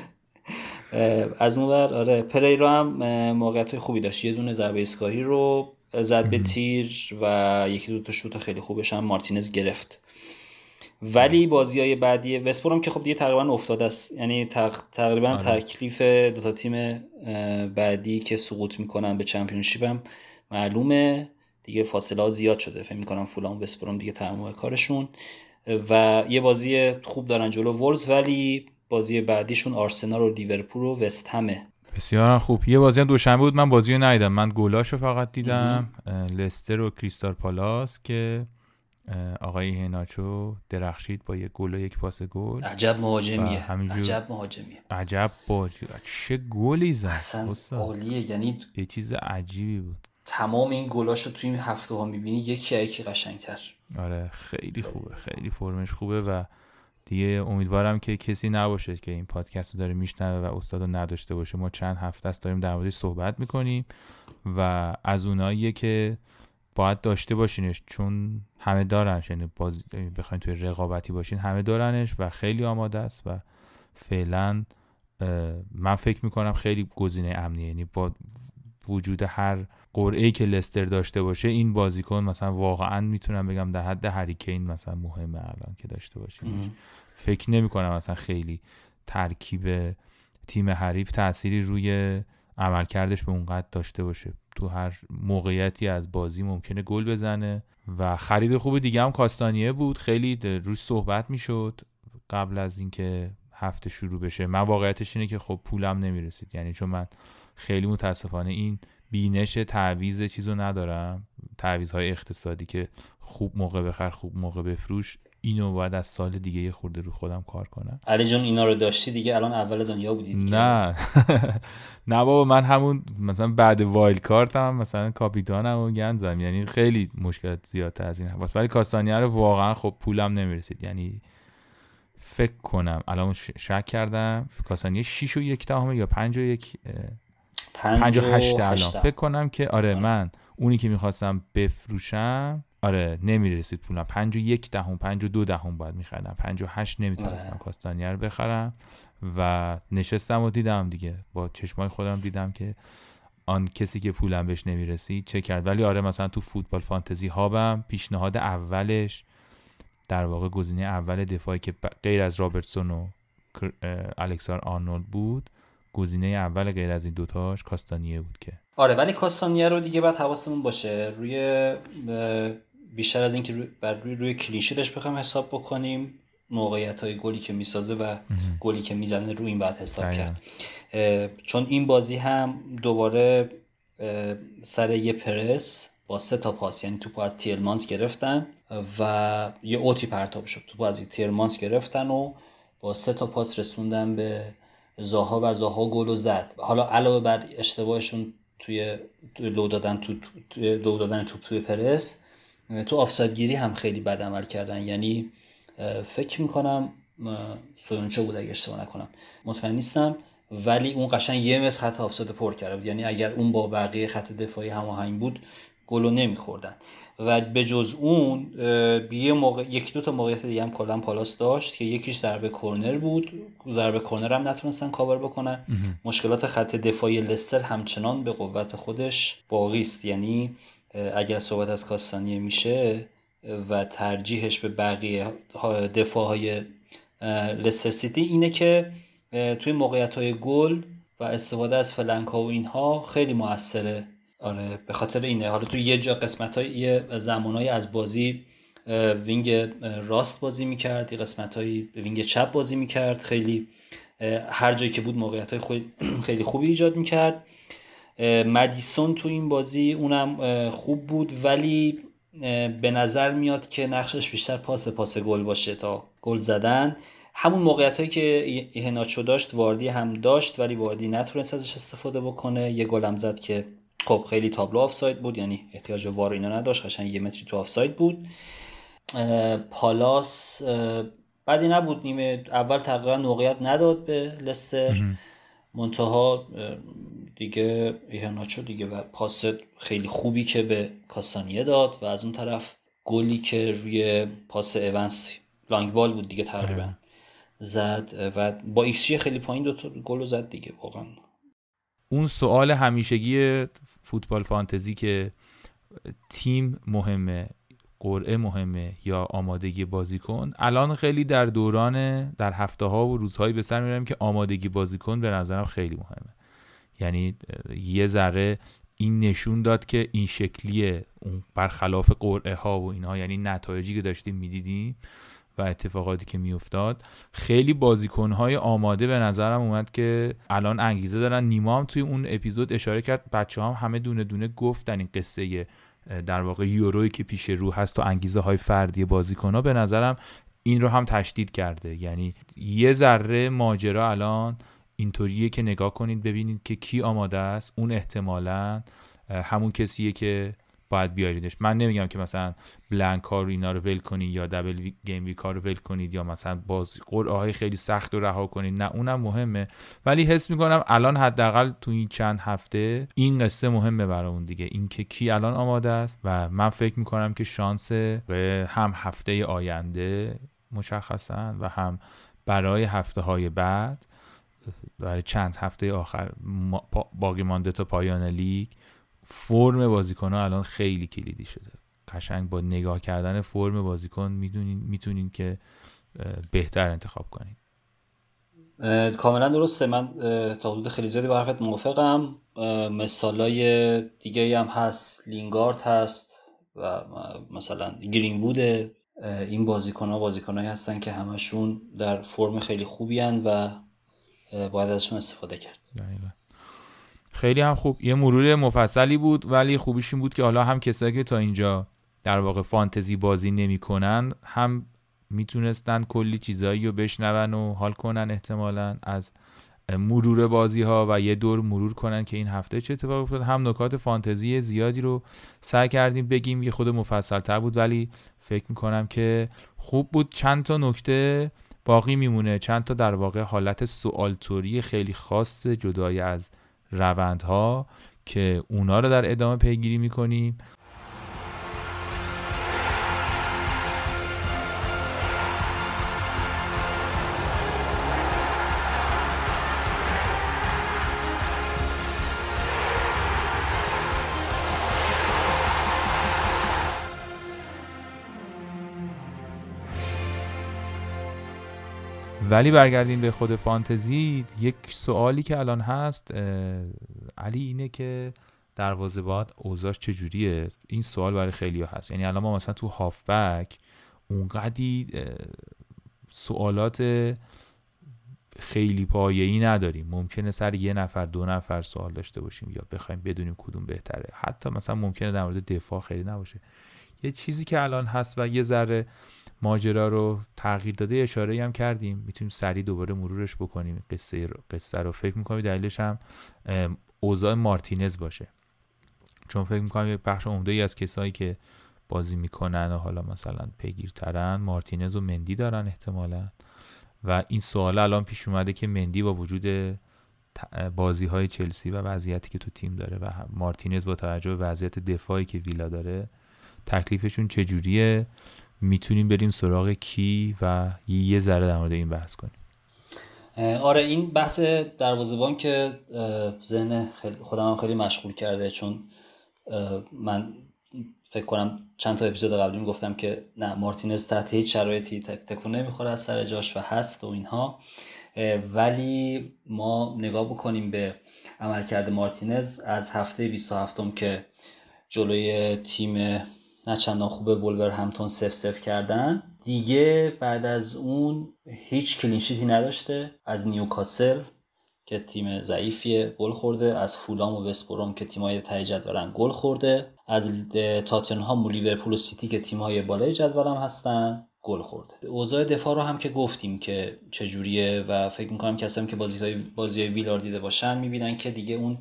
از اون بر آره پریرا هم موقعیت خوبی داشت. یه دونه ضربه ایستگاهی رو زد به تیر و یکی دو تا شوت خیلی خوبش هم مارتینز گرفت. ولی بازی های بعدی وسپورم که خب دیگه تقریبا افتاده است. یعنی تقریبا آره. تکلیف دو تا تیم بعدی که سقوط می‌کنن به چمپیونشیپ هم معلومه. دیگه فاصله ها زیاد شده. فکر می‌کنم فولان وسپورم دیگه تمام کارشون. و یه بازی خوب دارن جلو ولز ولی بازی بعدیشون آرسنال و لیورپول و وست همه. بسیار خوب. یه بازی هم دوشنبه بود. من بازی رو ندیدم. من گلاشو فقط دیدم. لستر و کریستال پالاس که آقای هناچو درخشید با یک گل و یک پاس گل عجب مهاجمیه. عجب مهاجمیه. عجب بازی. چه گلی زد. اصلا عالیه. یعنی یه چیز عجیبی بود. تمام این گلاشو تو این هفته ها می‌بینی یکی یکی قشنگتر. آره خیلی خوبه. خیلی فرمش خوبه و دیگه امیدوارم که کسی نباشه که این پادکست رو داره میشنوه و استاد رو نداشته باشه. ما چند هفته است داریم در موردش صحبت می‌کنیم و از اوناییه که باید داشته باشینش چون همه دارنش. یعنی باز بخواین توی رقابتی باشین همه دارنش و خیلی آماده است و فعلا من فکر می‌کنم خیلی گزینه امنیه. یعنی با وجود هر قرعه که لستر داشته باشه این بازیکن مثلا واقعا می‌تونم بگم در حد هریکین مثلا مهمه الان که داشته باشیم فکر نمی کنم مثلا خیلی ترکیب تیم حریف تأثیری روی عملکردش به اونقدر داشته باشه. تو هر موقعیتی از بازی ممکنه گل بزنه و خرید خوب دیگه هم کاستانیه بود. خیلی روش صحبت می‌شد قبل از اینکه هفته شروع بشه. من واقعیتش اینه که خب پولم نمی‌رسید. یعنی چون من خیلی متاسفانه این بینش تعویز چیزو ندارم. تعویز های اقتصادی که خوب موقع بخر خوب موقع بفروش اینو باید از سال دیگه یه خورده رو خودم کار کنم. علی جون اینا رو داشتی دیگه؟ الان اول دنیا بودی نه. نه بابا من همون مثلا بعد wild card هم مثلا کاپیتانم و گنزم. یعنی خیلی مشکلات زیادتر از این هست ولی کاستانیه رو واقعا خب پولم نمی‌رسید. یعنی فکر کنم الان شک کردم کاستانیه 6 و یک دهم یا 5 و یک 5 و 8 الان. فکر کنم که آره, آره. من اونی که می‌خواستم بفروشم آره نمی‌رسید پولم. پنج و یک دهم پنج و دو دهم باید میخریدم. پنج و هشت نمی‌تونستم آره. کاستانیه رو بخرم و نشستم و دیدم دیگه. با چشمای خودم دیدم که آن کسی که پولم بهش نمی‌رسید چه کرد. ولی آره مثلا تو football Fantasy Hub م پیشنهاد اولش در واقع گزینه اول دفاعی که غیر از رابرتسون و الکساندر آرنولد بود گزینه اول غیر از این دوتاش کاستانیه بود که آره ولی کاستانیه رو دیگه باید حواسمون باشه. روی بیشتر از اینکه روی بر روی, روی clean sheet ش بخوام حساب بکنیم موقعیت های گلی که می‌سازه و گلی که می‌زنه روی این باید حساب کرد. چون این بازی هم دوباره سر یه پرس با سه تا پاس یعنی توپ از تیرمانس گرفتن و یه اوتی پرتاب شد. توپ از تیرمانس گرفتن و با سه تا پاس رسوندن به زاها و زاها گل و زد. حالا علاوه بر اشتباهشون توی لو دادن تو لو دادن توپ توی پرس. تو آفساید هم خیلی بد عمل کردن. یعنی فکر می‌کنم سویونچو بود اگه اشتباه نکنم. مطمئن نیستم ولی اون قشنگ یه متر خط آفساید پر کرده بود. یعنی اگر اون با بقیه خط دفاعی هماهنگ بود گلو نمیخوردن. و به جز اون یه موقع یکی دو تا موقعیت دیگه هم کلا پالاس داشت که یکیش ضربه کرنر بود. ضربه کرنر هم نتونستن کاور بکنن. مشکلات خط دفاعی لستر همچنان به قوت خودش باقی است. یعنی اگر صحبت از کاستانیه میشه و ترجیحش به بقیه دفاع های لستر سیتی اینه که توی موقعیت های گل و استفاده از flank ها و اینها خیلی موثره. آره به خاطر اینه. حالا تو یه جا قسمت های زمانهایی از بازی wing راست بازی می‌کرد یه قسمت های wing چپ بازی می‌کرد. خیلی هر جایی که بود موقعیت های خیلی خوبی ایجاد می‌کرد. مدیسون تو این بازی اونم خوب بود ولی به نظر میاد که نقشش بیشتر پاس پاس گل باشه تا گل زدن. همون موقعیت هایی که هناچو داشت واردی هم داشت ولی واردی نتونست ازش استفاده بکنه. یه گلم زد که خب خیلی تابلو آفساید بود یعنی احتیاج به وار اینا نداشت قشنگ یه متری تو آفساید بود. پالاس بدی نبود نیمه اول تقریبا موقعیت نداد به لستر. منتها دیگه ایهناچو دیگه و پاس خیلی خوبی که به کاستانیه داد و از اون طرف گلی که روی پاس اونز long ball بود دیگه تقریبا زد و با ایکس خیلی پایین دو گل زد دیگه واقعا. اون سوال همیشگی فوتبال فانتزی که تیم مهمه قرعه مهمه یا آمادگی بازیکن. الان خیلی در دوران در هفته ها و روزهایی به سر میرم که آمادگی بازیکن به نظرم خیلی مهمه. یعنی یه ذره این نشون داد که این شکلیه اون برخلاف قرعه ها و اینها. یعنی نتایجی که داشتیم می‌دیدیم و اتفاقاتی که میافتاد. خیلی بازیکنهای آماده به نظرم اومد که الان انگیزه دارن. نیما هم توی اون اپیزود اشاره کرد. بچه هم همه دونه دونه گفتن این قصه در واقع یوروی که پیش رو هست و انگیزه های فردی بازیکن ها به نظرم این رو هم تشدید کرده. یعنی یه ذره ماجرا الان اینطوریه که نگاه کنید ببینید که کی آماده است. اون احتمالا همون کسیه که باید بیاریدش. من نمیگم که مثلا بلنک ها اینا رو ول کنید یا دبل گیم ویک ها رو ول کنید یا مثلا باز قرعه های خیلی سخت رو رها کنید نه اونم مهمه. ولی حس می‌کنم الان حداقل تو این چند هفته این قصه مهمه برامون دیگه. اینکه کی الان آماده است و من فکر می‌کنم که شانس هم هفته آینده مشخصا و هم برای هفته های بعد برای چند هفته آخر باقی مانده تا پایان لیگ فرم بازیکن ها الان خیلی کلیدی شده. قشنگ با نگاه کردن فرم بازیکن می‌دونین می‌تونین که بهتر انتخاب کنین. کاملا درسته. من تا حدود خیلی زیادی با حرفت موافقم. مثالای دیگه هم هست. لینگارد هست و مثلا گرین وود این بازیکن ها بازیکن هستن که همشون در فرم خیلی خوبی هن و باید ازشون استفاده کرد. خیلی هم خوب. یه مرور مفصلی بود ولی خوبیش این بود که حالا هم کسایی که تا اینجا در واقع فانتزی بازی نمی‌کنن هم می‌تونستن کلی چیزایی رو بشنون و حال کنن احتمالا از مرور بازی ها و یه دور مرور کنن که این هفته چه اتفاق افتاد. هم نکات فانتزی زیادی رو سعی کردیم بگیم یه خود مفصل تر بود ولی فکر می‌کنم که خوب بود. چند تا نکته باقی میمونه. چند تا در واقع حالت سوال توری خیلی خاص جدای از روندها که اونا رو در ادامه پیگیری می‌کنیم. ولی برگردیم به خود فانتزی یک سوالی که الان هست علی اینه که دروازه باد اوضاش چجوریه؟ این سوال برای خیلی هست. یعنی الان ما مثلا تو هافبک اونقدی سوالات خیلی پایه‌ای نداریم. ممکنه سر یه نفر دو نفر سوال داشته باشیم یا بخوایم بدونیم کدوم بهتره. حتی مثلا ممکنه در مورد دفاع خیلی نباشه. یه چیزی که الان هست و یه ذره ماجرا رو تغییر داده اشاره هم کردیم. می‌تونیم سریع دوباره مرورش بکنیم. قصه رو, قصه رو. فکر می‌کنم دلیلش هم اوضاع مارتینز باشه. چون فکر می‌کنم یه بخش عمده ای از کسایی که بازی می‌کنن و حالا مثلا پیگیرترن مارتینز و مندی دارن احتمالا. و این سوال الان پیش اومده که مندی با وجود بازی های چلسی و وضعیتی که تو تیم داره و مارتینز با توجه به وضعیت دفاعی که ویلا داره تکلیفشون چجوریه؟ می‌تونیم بریم سراغ کی و یه ذره در مورد این بحث کنیم. آره این بحث دروازه‌بان که ذهن خودم خیلی مشغول کرده چون من فکر کنم چند تا اپیزود قبلی گفتم که نه مارتینز تحت هیچ شرایطی تکون نمی‌خوره از سر جاش و هست و اینها. ولی ما نگاه بکنیم به عملکرد مارتینز از هفته 27 که جلوی تیم نه چندان خوبه ولورهمپتون صفر صفر کردن. دیگه بعد از اون هیچ clean sheet ی نداشته. از نیوکاسل که تیم ضعیفیه گل خورده. از فولام و وستبروم که تیمای ته جدولن گل خورده. از تاتنهام و لیورپول و سیتی که تیمای بالای جدولم هستن گل خورده. اوضاع دفاع رو هم که گفتیم که چجوریه و فکر می‌کنم هم که بازی های بازی ویلار دیده باشن می‌بینن که دیگه اون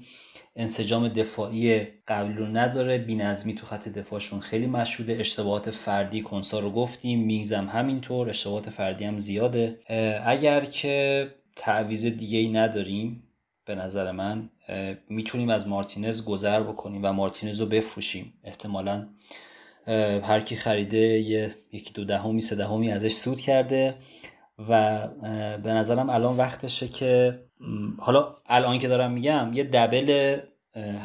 انسجام دفاعی قبلی رو نداره. بینظمی تو خط دفاعشون خیلی مشهوده. اشتباهات فردی کنسا رو گفتیم. میگزم همینطور. اشتباهات فردی هم زیاده. اگر که تعویز دیگه ای نداریم به نظر من می‌تونیم از مارتینز گذر بکنیم و مارتینز رو بفروشیم. احتمالا هر کی خریده یه یکی دو دهمی سه دهمی ازش سود کرده و به نظرم الان وقتشه که حالا الان که دارم میگم یه دبل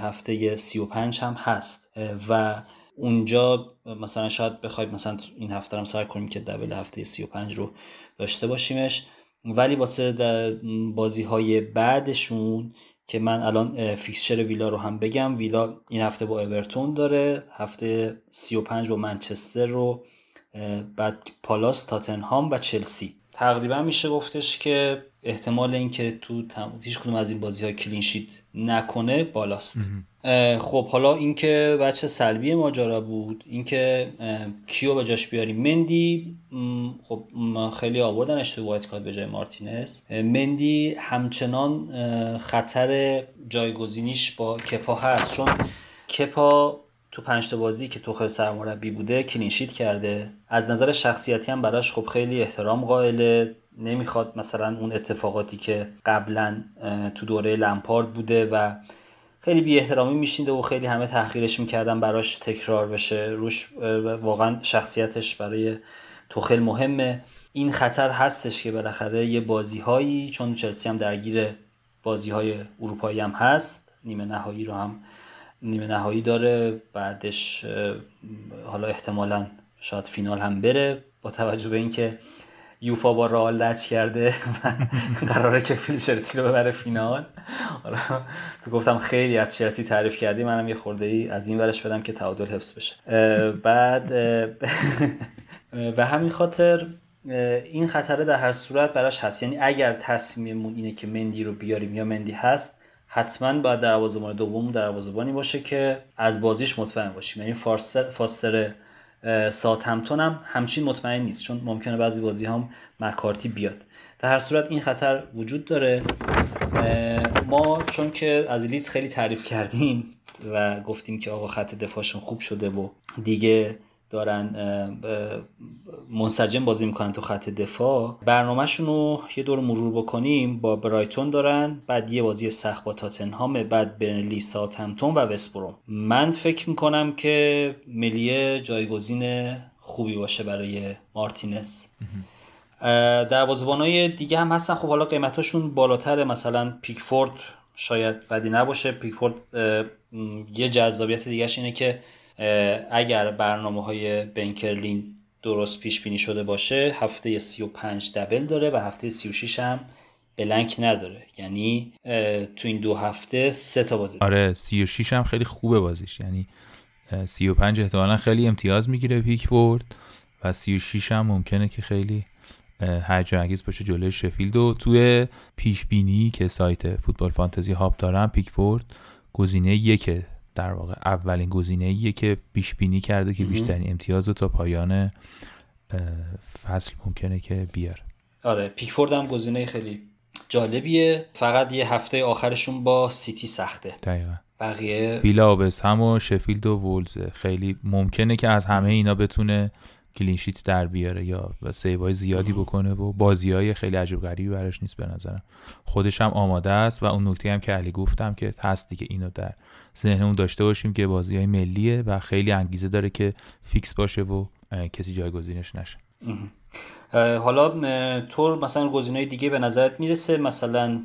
هفته 35 هم هست. و اونجا مثلا شاید بخواید مثلا این هفته هم سر کنیم که دبل هفته 35 رو داشته باشیمش. ولی واسه بازی های بعدشون که من الان فیکسچر ویلا رو هم بگم ویلا این هفته با اورتون داره هفته 35 با منچستر رو بعد پالاس تاتنهام و چلسی. تقریبا میشه گفتش که احتمال اینکه تو تم... هیچ کدوم از این بازی ها clean sheet نکنه بالاست. خب حالا اینکه وجه سلبی ماجرا بود اینکه کیو به جاش بیاریم مندی خب خیلی آوردن اشتباهات کارت به جای مارتینز. مندی همچنان خطر جایگزینیش با کپا هست. چون کپا تو پنج بازی که توخل سرمربی بوده کلینشیت کرده. از نظر شخصیتی هم براش خب خیلی احترام قائله. نمی‌خواد مثلا اون اتفاقاتی که قبلا تو دوره لمپارد بوده و خیلی بی احترامی میشینده و خیلی همه تحقیرش می‌کردن براش تکرار بشه. روش واقعا شخصیتش برای توخل مهمه. این خطر هستش که بالاخره یه بازی هایی چون چلسی هم درگیر بازی های اروپایی هم هست نیمه نهایی رو هم نیمه نهایی داره بعدش حالا احتمالا شاید فینال هم بره با توجه به اینکه یوفا با رئال لچ کرده و قراره که فیل چلسی رو ببره فینال. حالا تو گفتم خیلی از چلسی تعریف کردی منم یه خورده ای از این ورش بدم که تعادل حفظ بشه. بعد به همین خاطر این خطره در هر صورت براش هست. یعنی اگر تصمیممون اینه که مندی رو بیاریم یا مندی هست حتما باید دروازه‌بان دوم دروازه‌بانی باشه که از بازیش مطمئن باشیم. یعنی فاستر فاستر سات همتون هم همچین مطمئن نیست چون ممکنه بعضی بازی هم مکارتی بیاد. در هر صورت این خطر وجود داره. ما چون که از لیدز خیلی تعریف کردیم و گفتیم که آقا خط دفاعشون خوب شده و دیگه دارن منسجم بازی می‌کنن تو خط دفاع. برنامهشون رو یه دور مرور بکنیم. با برایتون دارن بعد یه بازی سخت با تاتنهام بعد برنلی ساوثهمپتون و وستبروم من فکر می‌کنم که ملیه جایگزین خوبی باشه برای مارتینز. دروازه‌بانای دیگه هم هستن. خب حالا قیمتاشون بالاتر مثلا پیکفورد شاید بدی نباشه. پیکفورد یه جذابیت دیگهش اینه که اگر برنامه های بنکرلین درست پیش بینی شده باشه هفته 35 دبل داره و هفته 36 هم بلنک نداره. یعنی تو این دو هفته سه تا بازی آره 36 هم خیلی خوبه بازیش. یعنی 35 احتمالا خیلی امتیاز می‌گیره پیکفورد و 36 هم ممکنه که خیلی هرجا انگیز باشه جلوی شفیلد. و توی پیش بینی که سایت فوتبال فانتزی هاب دارم پیکفورد گزینه یکه. در واقع اولین گزینه که پیش بینی کرده که بیشترین امتیاز رو تا پایان فصل ممکنه که بیار آره پیکفورد هم گزینه خیلی جالبیه. فقط یه هفته آخرشون با سیتی سخته. دقیقا. بقیه ویلا وست هم و شفیلد و وولز. خیلی ممکنه که از همه اینا بتونه clean sheet در بیاره یا save ای زیادی بکنه و بازی های خیلی عجب غریبی براش نیست به نظرم. خودش هم آماده است و اون نکته هم که علی گفتم که هست دیگه اینو در ذهنمون داشته باشیم که بازی های ملیه و خیلی انگیزه داره که فیکس باشه و کسی جایگزینش نشه. حالا طور مثلا گزینه دیگه به نظرت می‌رسه؟ مثلا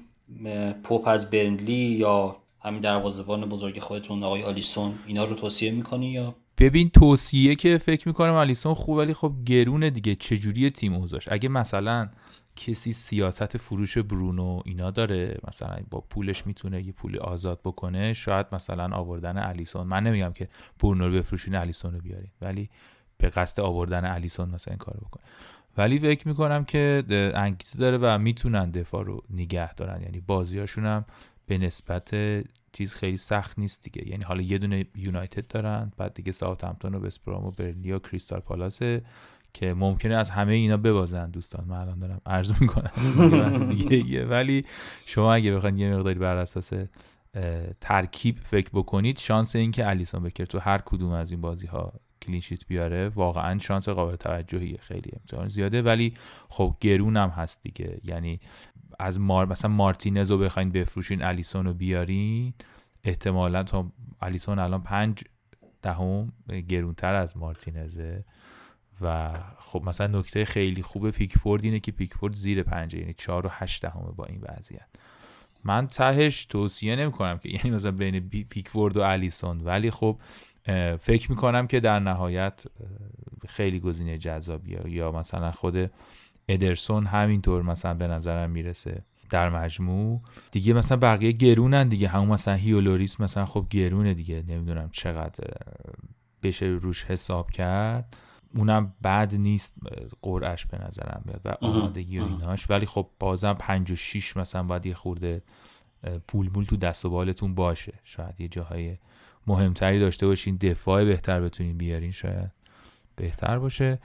پوپ از برنلی یا همین دروازه‌بان بزرگ خودتون آقای آلیسون اینا رو توصیه می‌کنی یا؟ ببین توصیه که فکر می‌کنم آلیسون خوب ولی خب گرونه دیگه. چجوری تیم اوزاش اگه مثلا کسی سیاست فروش برونو اینا داره؟ مثلا با پولش می‌تونه یه پول آزاد بکنه شاید مثلا آوردن الیسون. من نمیگم که برونو رو بفروشین الیسون رو بیارین ولی به قصد آوردن الیسون مثلا این کارو بکنه. ولی فکر می‌کنم که انگیزه داره و می‌تونن دفاع رو نگه دارن. یعنی بازیاشون هم به نسبت چیز خیلی سخت نیست دیگه. یعنی حالا یه دونه یونایتد دارن بعد دیگه ساوثهمپتون و وستبروم و کریستال پالاس که ممکنه از همه اینا ببازن دوستان. من الان دارم عرض می‌کنم. دیگه ولی شما اگه بخواید یه مقداری بر اساس ترکیب فکر بکنید شانس این که الیسون بکر تو هر کدوم از این بازی ها کلینشیت بیاره واقعا شانس قابل توجهیه. خیلی امتحان زیاده. ولی خب گرون هم هست دیگه. یعنی از مار مثلا مارتینز رو بخواین بفروشین الیسون رو بیارین احتمالا تا الیسون الان پنج دهم گرونتر از مارتینزه. و خب مثلا نکته خیلی خوب پیکفورد اینه که پیکفورد زیر پنجه یعنی چهار و هشت دهمه با این وضعیت. من تهش توصیه نمی کنم که یعنی مثلا بین پیکفورد و الیسون ولی خب فکر می کنم که در نهایت خیلی گزینه جذابیه. یا مثلا خود ادرسون همینطور مثلا به نظرم می‌رسه در مجموع. دیگه مثلا بقیه گرونن دیگه. همون مثلا هیولوریس مثلا خب گرونه دیگه. نمی‌دونم چقدر بشه روش حساب کرد. اونم بد نیست قرعش به نظرم میاد و آمادگی و ایناش. ولی خب بازم پنج و شیش مثلا باید یه خورده پول مول تو دست و بالتون باشه. شاید یه جاهای مهمتری داشته باشین. دفاع بهتر بتونین بیارین شاید بهتر باشه.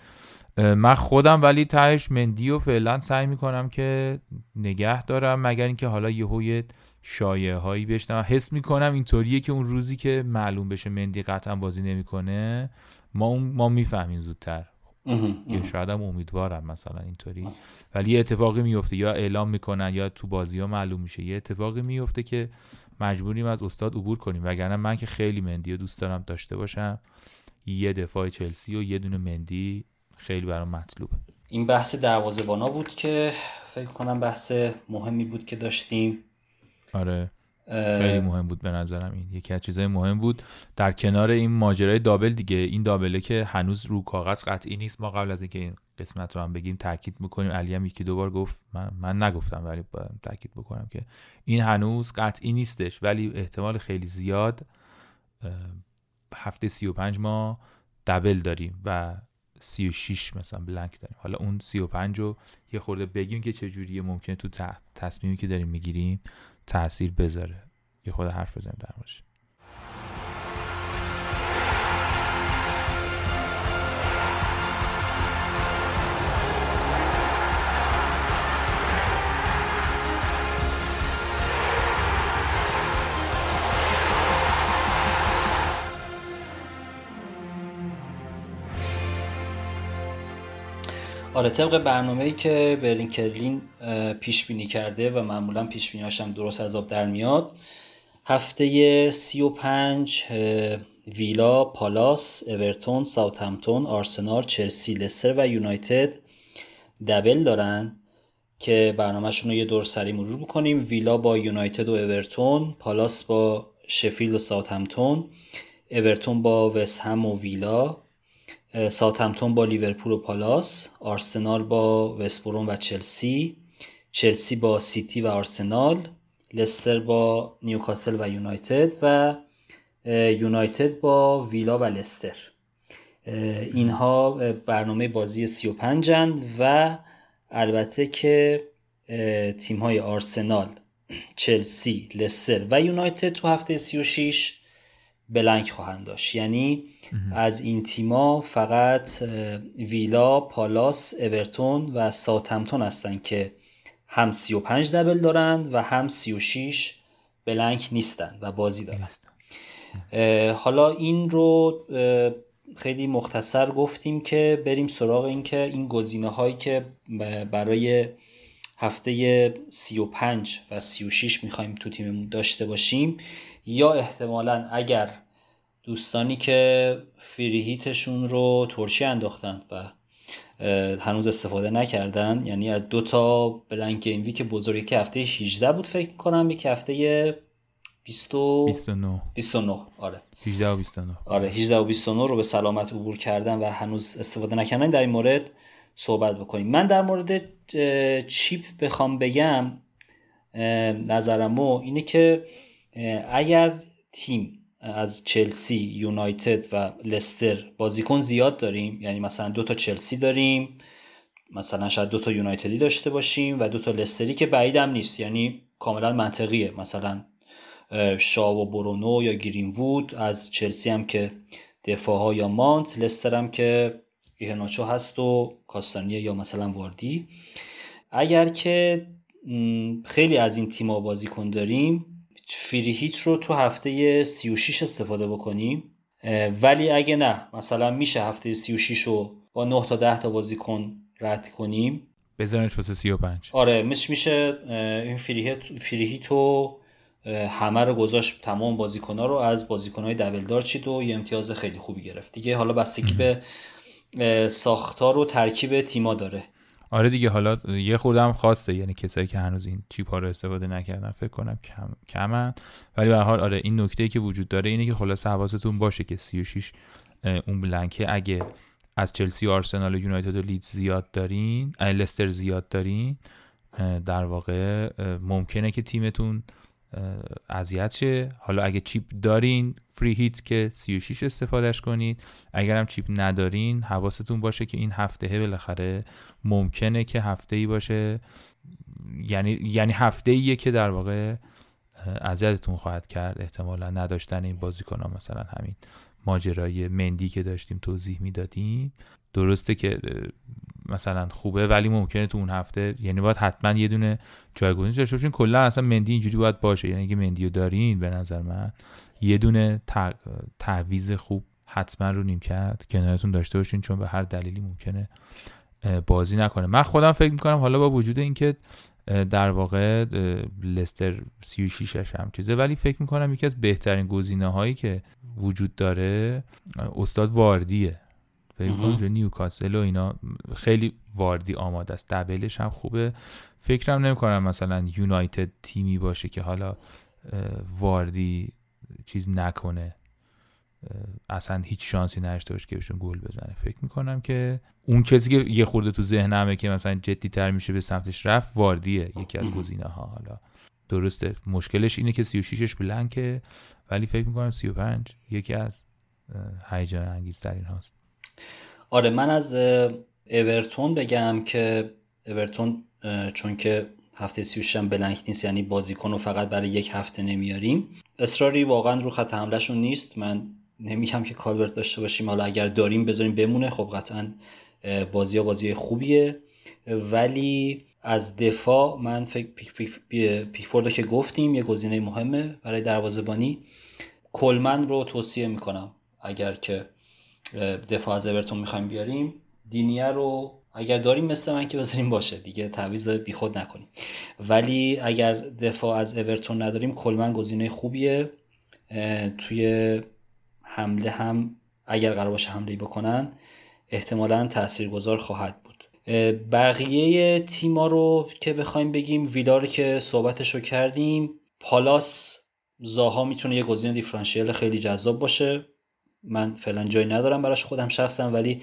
من خودم ولی تهش مندی و فعلا سعی می‌کنم که نگه دارم مگر اینکه حالا یهو یه شایعه هایی بشنم حس می‌کنم اینطوریه که اون روزی که معلوم بشه مندی قطعا بازی نمی‌کنه ما ما می‌فهمیم زودتر. یا شاید هم امیدوارم مثلا اینطوری. ولی یه اتفاقی میفته یا اعلام می‌کنن یا تو بازی ها معلوم میشه. یه اتفاقی میفته که مجبوریم از استاد عبور کنیم. وگرنه من که خیلی مندی رو دوست دارم داشته باشم یه دفاع چلسی و یه دونه مندی خیلی برام مطلوبه. این بحث دروازه‌بانا بود که فکر کنم بحث مهمی بود که داشتیم. آره. خیلی مهم بود به نظرم این. یکی از چیزهای مهم بود در کنار این ماجرای دابل دیگه. این دابله که هنوز رو کاغذ قطعی نیست. ما قبل از اینکه این قسمت رو هم بگیم تاکید می‌کنیم. علی هم یکی دو بار گفت. من, من نگفتم ولی تاکید بکنم که این هنوز قطعی نیستش. ولی احتمال خیلی زیاد هفته 35 ما دبل داریم و 36 مثلا بلنک داریم. حالا اون 35 رو یه خورده بگیم که چجوریه. ممکنه تو تصمیمی که داریم می‌گیریم تاثیر بذاره. یه خود حرف بزنیم در موردش. آره طبق برنامه ای که بن کرلین پیش بینی کرده و معمولا پیش بینیاش هم درست از آب در میاد هفته 35 ویلا، پالاس، اورتون، ساوثهمپتون، آرسنال، چلسی، لستر و یونایتد double دارن که برنامهشون رو یه دور سری مرور بکنیم. ویلا با یونایتد و اورتون پالاس با شفیلد و ساوثهمپتون اورتون با وست هم و ویلا. ساتمتون با لیورپول و پالاس آرسنال با وستبروم و چلسی چلسی با سیتی و آرسنال لستر با نیوکاسل و یونایتد و یونایتد با ویلا و لستر. اینها برنامه بازی 35 هن و البته که تیم های آرسنال چلسی لستر و یونایتد تو هفته 36 بلنک خواهند داشت. یعنی از این تیما فقط ویلا، پالاس، اورتون و ساتمتون هستند که هم 35 دبل دارند و هم 36 بلنک نیستند و بازی دارند حالا این رو خیلی مختصر گفتیم که بریم سراغ این که این گزینه هایی که برای هفته 35 و 36 می‌خوایم تو تیممون داشته باشیم. یا احتمالا اگر دوستانی که فریهیتشون رو ترشی انداختن و هنوز استفاده نکردن یعنی از دو تا بلنک گیم ویک بزرگی که هفته 18 بود فکر کنم یک هفته 20 29 29 آره. 18 و 29 آره 18 و 29 رو به سلامت عبور کردن و هنوز استفاده نکردن. در این مورد صحبت بکنیم. من در مورد چیپ بخوام بگم نظرمو اینه که اگر تیم از چلسی یونایتد و لستر بازیکن زیاد داریم یعنی مثلا دو تا چلسی داریم مثلا شاید دو تا یونایتدی داشته باشیم و دو تا لستری که بعیدم نیست یعنی کاملا منطقیه. مثلا شاو و برونو یا گرین وود از چلسی هم که دفاع ها یا مانت لستر هم که ایهناچو هست و کاستانیه یا مثلا واردی. اگر که خیلی از این تیما بازیکن داریم فری هیت رو تو هفته 36 استفاده بکنیم. ولی اگه نه مثلا میشه هفته 36 رو با 9 تا 10 تا بازیکن رد کنیم. بزنش واسه 35 آره مش میشه این فری هیت رو همه رو گذاشت تمام بازیکن رو از بازیکن های دبل دار چید و یه امتیاز خیلی خوبی گرفت. دیگه حالا بستگی به ساختار و ترکیب تیما داره. آره دیگه حالا یه خوردم خواسته یعنی کسایی که هنوز این چیپ ها رو استفاده نکردن فکر کنم کم کمن. ولی به حال آره این نکته که وجود داره اینه که خلاص حواستون باشه که 36 اون بلنکه اگه از چلسی و آرسنال و یونایتد و لیدز زیاد دارین لستر زیاد دارین در واقع ممکنه که تیمتون اذیت شه. حالا اگه چیپ دارین فری هیت که 36 استفادهش کنید اگرم چیپ ندارین حواستون باشه که این هفته بالاخره ممکنه که هفته ای باشه. یعنی یعنی هفته ایه که در واقع اذیتتون خواهد کرد. احتمالا نداشتن این بازیکن ها مثلا همین ماجرای مندی که داشتیم توضیح می‌دادیم. درسته که مثلا خوبه ولی ممکنه تو اون هفته یعنی باید حتما یه دونه جایگزین داشته باشین. کلا اصلا مندی اینجوری باید باشه. یعنی اگه مندیو دارین به نظر من یه دونه تعویز خوب حتما رو نیمکت کنارتون داشته باشین چون به هر دلیلی ممکنه بازی نکنه. من خودم فکر می‌کنم حالا با وجود اینکه در واقع لستر 36 هم چیزه ولی فکر می‌کنم یکی از بهترین گزینه هایی که وجود داره استاد واردیه. فکر کنم نیوکاسل و اینا خیلی واردی آماده است. دبلش هم خوبه. فکرم نمی‌کنم مثلا یونایتد تیمی باشه که حالا واردی چیز نکنه. اصلا هیچ شانسی نداشته باشه که بهشون گل بزنه. فکر می‌کنم که اون کسی که یه خورده تو ذهنمه که مثلا جدی تر میشه به سمتش رفت واردیه یکی از گزینه ها حالا درسته. مشکلش اینه که 36ش بلنکه ولی فکر می‌کنم 35 یکی از هیجان انگیزترین هاست. آره من از اورتون بگم که اورتون چون که هفته 36 هم بلنک نیست یعنی بازیکن رو فقط برای یک هفته نمیاریم. اصراری واقعا رو خط حملهشون نیست. من نمیگم که کالورت داشته باشیم حالا اگر داریم بذاریم بمونه خب قطعا بازی ها بازی خوبیه. ولی از دفاع من فکر پیک که گفتیم یه گزینه مهمه برای دروازه‌بانی. کلمن رو توصیه می‌کنم اگر که دفاع از اورتون می‌خوایم بیاریم دینیه رو اگر داریم مثل من که بذاریم باشه دیگه تعویض بیخود نکنیم. ولی اگر دفاع از اورتون نداریم کلمن گزینه خوبیه. توی حمله هم اگر قرار باشه حمله بکنن احتمالا تاثیرگذار خواهد بود. بقیه تیما رو که بخوایم بگیم ویلا رو که صحبتش رو کردیم پالاس زاها می‌تونه یه گزینه دیفرانشیل خیلی جذاب باشه. من فعلا جایی ندارم براش خودم شخصا ولی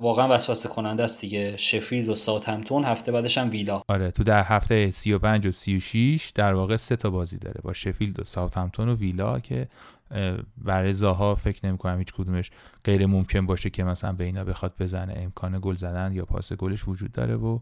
واقعا وسوسه کننده است دیگه. شفیلد و ساوثهمپتون هفته بعدش هم ویلا. آره تو در هفته 35 و 36 در واقع سه تا بازی داره با شفیلد و ساوثهمپتون و ویلا که برای زاها فکر نمی کنم هیچ کدومش غیر ممکن باشه که مثلا به اینا بخواد بزنه امکان گل زدن یا پاس گلش وجود داره و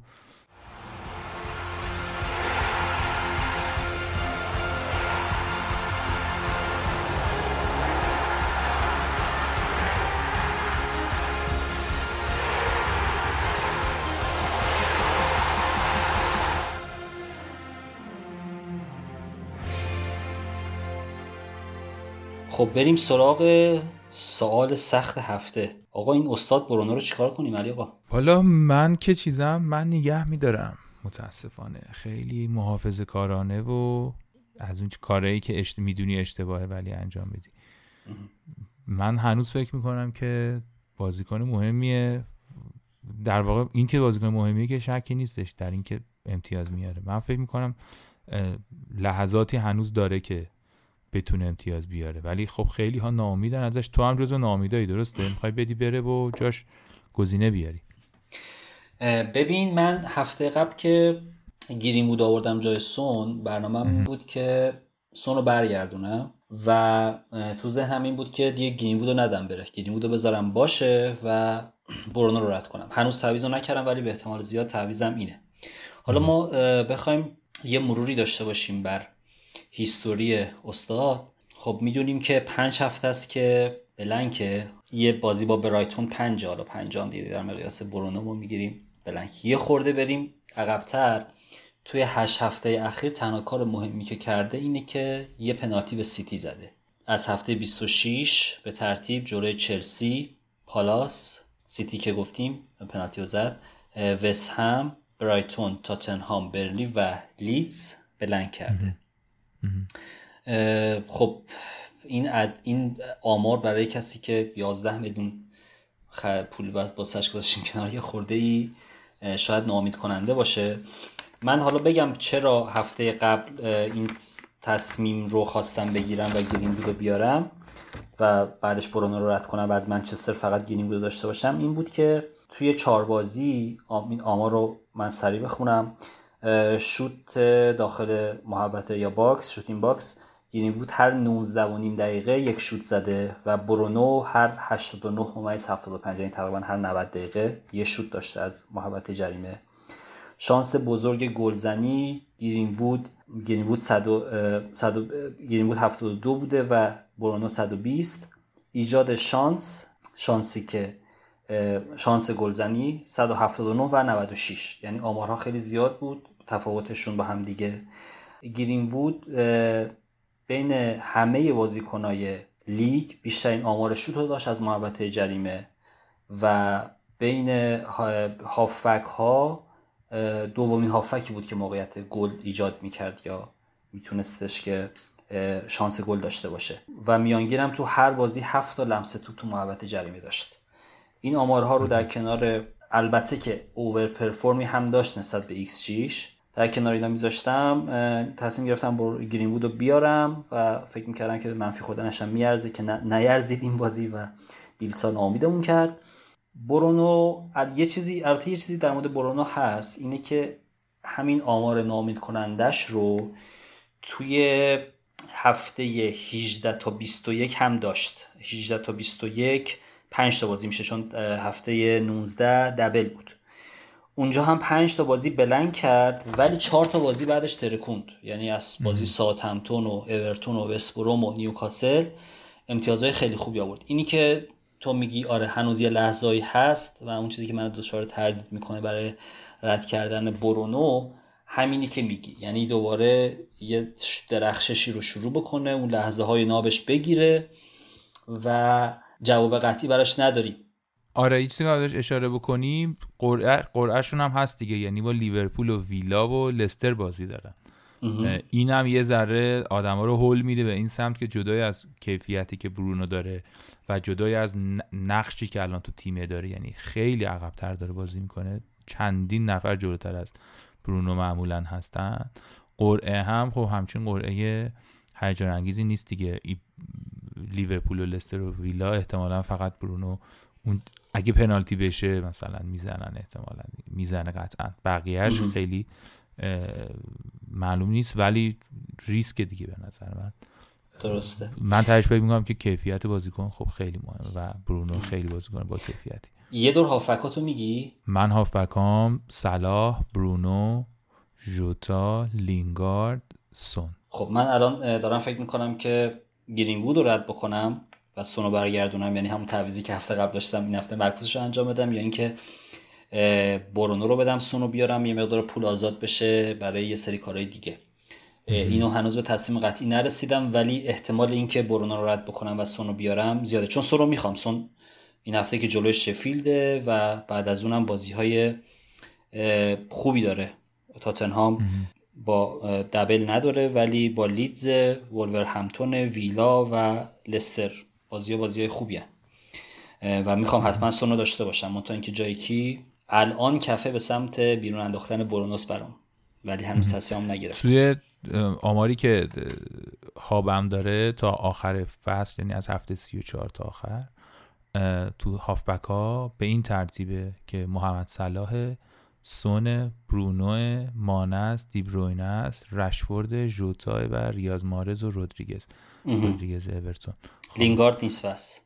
خب بریم سراغ سوال سخت هفته. آقا این استاد برونو رو چیکار کنیم؟ علی آقا. حالا من که چیزم من نگه میدارم. متاسفانه. خیلی محافظه کارانه و از اون کارهایی که اشت می‌دونی اشتباهه ولی انجام بدی. من هنوز فکر می‌کنم که بازیکن مهمیه. در واقع این که بازیکن مهمیه که شکی نیستش در اینکه امتیاز میاره. من فکر می‌کنم لحظاتی هنوز داره که بتونه امتیاز بیاره. ولی خب خیلی ها ناامیدن ازش. تو هم جزو ناامیدایی درسته؟ می‌خوای بدی بره و جاش گزینه بیاری. ببین من هفته قبل که گیریم بود آوردم جای سون برنامه بود که سون رو برگردونم و تو ذهنم این بود که دیگه گیریم رو ندم بره. گیریم رو بذارم باشه و برونو رو رد کنم. هنوز تعویض رو نکردم ولی به احتمال زیاد تعویزم اینه. حالا ما بخوایم یه مروری داشته باشیم بر هیستوری استاد. خب می‌دونیم که پنج هفته است که بلنکه یه بازی با برایتون پنج حالا پنجام دیگه در مقیاس برونو ما می‌گیریم. بلنک یه خورده بریم عقبتر. توی هشت هفته اخیر تنها کار مهمی که کرده اینه که یه پنالتی به سیتی زده. از هفته 26 به ترتیب جلوی چلسی پالاس سیتی که گفتیم پنالتی رو زد وست هم برایتون تاتنهام برلی و لیدز بلنک کرده. خب این این آمار برای کسی که 11 میلیون پول با سش گذاشتیم کنار یه خورده ای شاید نامید کننده باشه. من حالا بگم چرا هفته قبل این تصمیم رو خواستم بگیرم و گرین رو بیارم و بعدش برونو رو رد کنم و از منچستر فقط گرینوود رو داشته باشم این بود که توی چهار بازی این آمار رو من سریع بخونم. شوت داخل محوطه یا box shot in box. بود هر 19 و نیم دقیقه یک شوت زده و برونو هر 89 ممیز 75 یعنی تقریبا هر 90 دقیقه یه شوت داشته از محوطه جریمه. شانس بزرگ گلزنی گرینوود گیرینوود 100 گیرینوود 72 بوده و برونو 120 ایجاد شانس شانسی که شانس گلزنی 179 و 96 یعنی آمارها خیلی زیاد بود تفاوتشون با هم دیگه گرین وود بین همه بازیکنای لیگ بیشترین آمار شوت داشت از محوطه جریمه و بین هافک ها دومین هافبکی بود که موقعیت گل ایجاد می‌کرد یا میتونستش که شانس گل داشته باشه. و میانگین هم تو هر بازی هفت تا لمسه توپ تو محوطه جریمه داشت. این آمارها رو در کنار البته که overperform ی هم داشت نسبت به ایکس جیش در کنار اینا میذاشتم تصمیم گرفتم بر گرین وود رو بیارم و فکر می‌کردم که به منفی خوردنش هم میارزه که نیرزید این بازی و بیلسا ناامیدمون کرد. برونو یه چیزی البته یه چیزی در مورد برونو هست اینه که همین آمار نامید کنندش رو توی هفته 18 تا 21 هم داشت. 18 تا 21 5 تا بازی میشه چون هفته 19 دبل بود. اونجا هم 5 تا بازی بلنگ کرد ولی 4 تا بازی بعدش ترکوند. یعنی از بازی ساعت همتون و اورتون و وستبروم و نیوکاسل امتیازهای خیلی خوبی آورد. اینی که تو میگی آره هنوز یه لحظه‌ای هست و اون چیزی که من دچار تردید می‌کنه برای رد کردن برونو همینی که میگی. یعنی دوباره یه درخششی رو شروع بکنه اون لحظه های نابش بگیره و جواب قطعی براش نداریم آره این چیزی که اشاره بکنیم قرعهشون هم هست دیگه. یعنی با لیورپول و ویلا و لستر بازی دارن. این هم یه ذره آدما رو هول میده به این سمت که جدای از کیفیتی که برونو داره و جدای از نقشی که الان تو تیمه داره یعنی خیلی عقبتر داره بازی می‌کنه. چندین نفر جلوتر از برونو معمولا هستن. قرعه هم خب همچین قرعه هیجان انگیزی نیست دیگه. لیورپول و لستر و ویلا احتمالا فقط برونو اون اگه پنالتی بشه مثلا می‌زنن احتمالا. می‌زنه قطعا. بقیهش خیلی معلوم نیست ولی ریسک دیگه به نظر من. درسته. من ترجیح می‌کنم که کیفیت بازیکن خب خیلی مهمه و برونو خیلی بازیکن با کیفیتی. یه دور هافکاتو میگی؟ من هافبکام صلاح برونو ژوتا لینگارد سون. خب من الان دارم فکر می‌کنم که گرین بود رو رد بکنم و سونو برگردونم. یعنی همون تعویزی که هفته قبل داشتم این هفته مرکزش رو انجام بدم یا اینکه برونو رو بدم سونو بیارم یه مقدار پول آزاد بشه برای یه سری کارهای دیگه. اینو هنوز به تصمیم قطعی نرسیدم ولی احتمال اینکه برونو رو رد بکنم و سونو بیارم زیاده. چون سون رو می‌خوام. سون این هفته که جلوی شفیلده و بعد از اونم بازی های خوبی داره. تاتنهام. با دبل نداره ولی با لیدز ولور همتون ویلا و لستر بازی بازی خوبی هن. و می‌خوام حتما سونو داشته باشم. منتها اینکه جایی کی؟ الان کفه به سمت بیرون انداختن برونوس برام. ولی هنوز تصمیم نگرفت توی آماری که هابم داره تا آخر فصل یعنی از هفته 34 تا آخر تو هافبک ها به این ترتیبه که محمد صلاح سون برونو مانس دیبروینس رشفورد ژوتا و ریاض مارز و رودریگز. رودریگز اورتون. خب. لینگارد نیست بس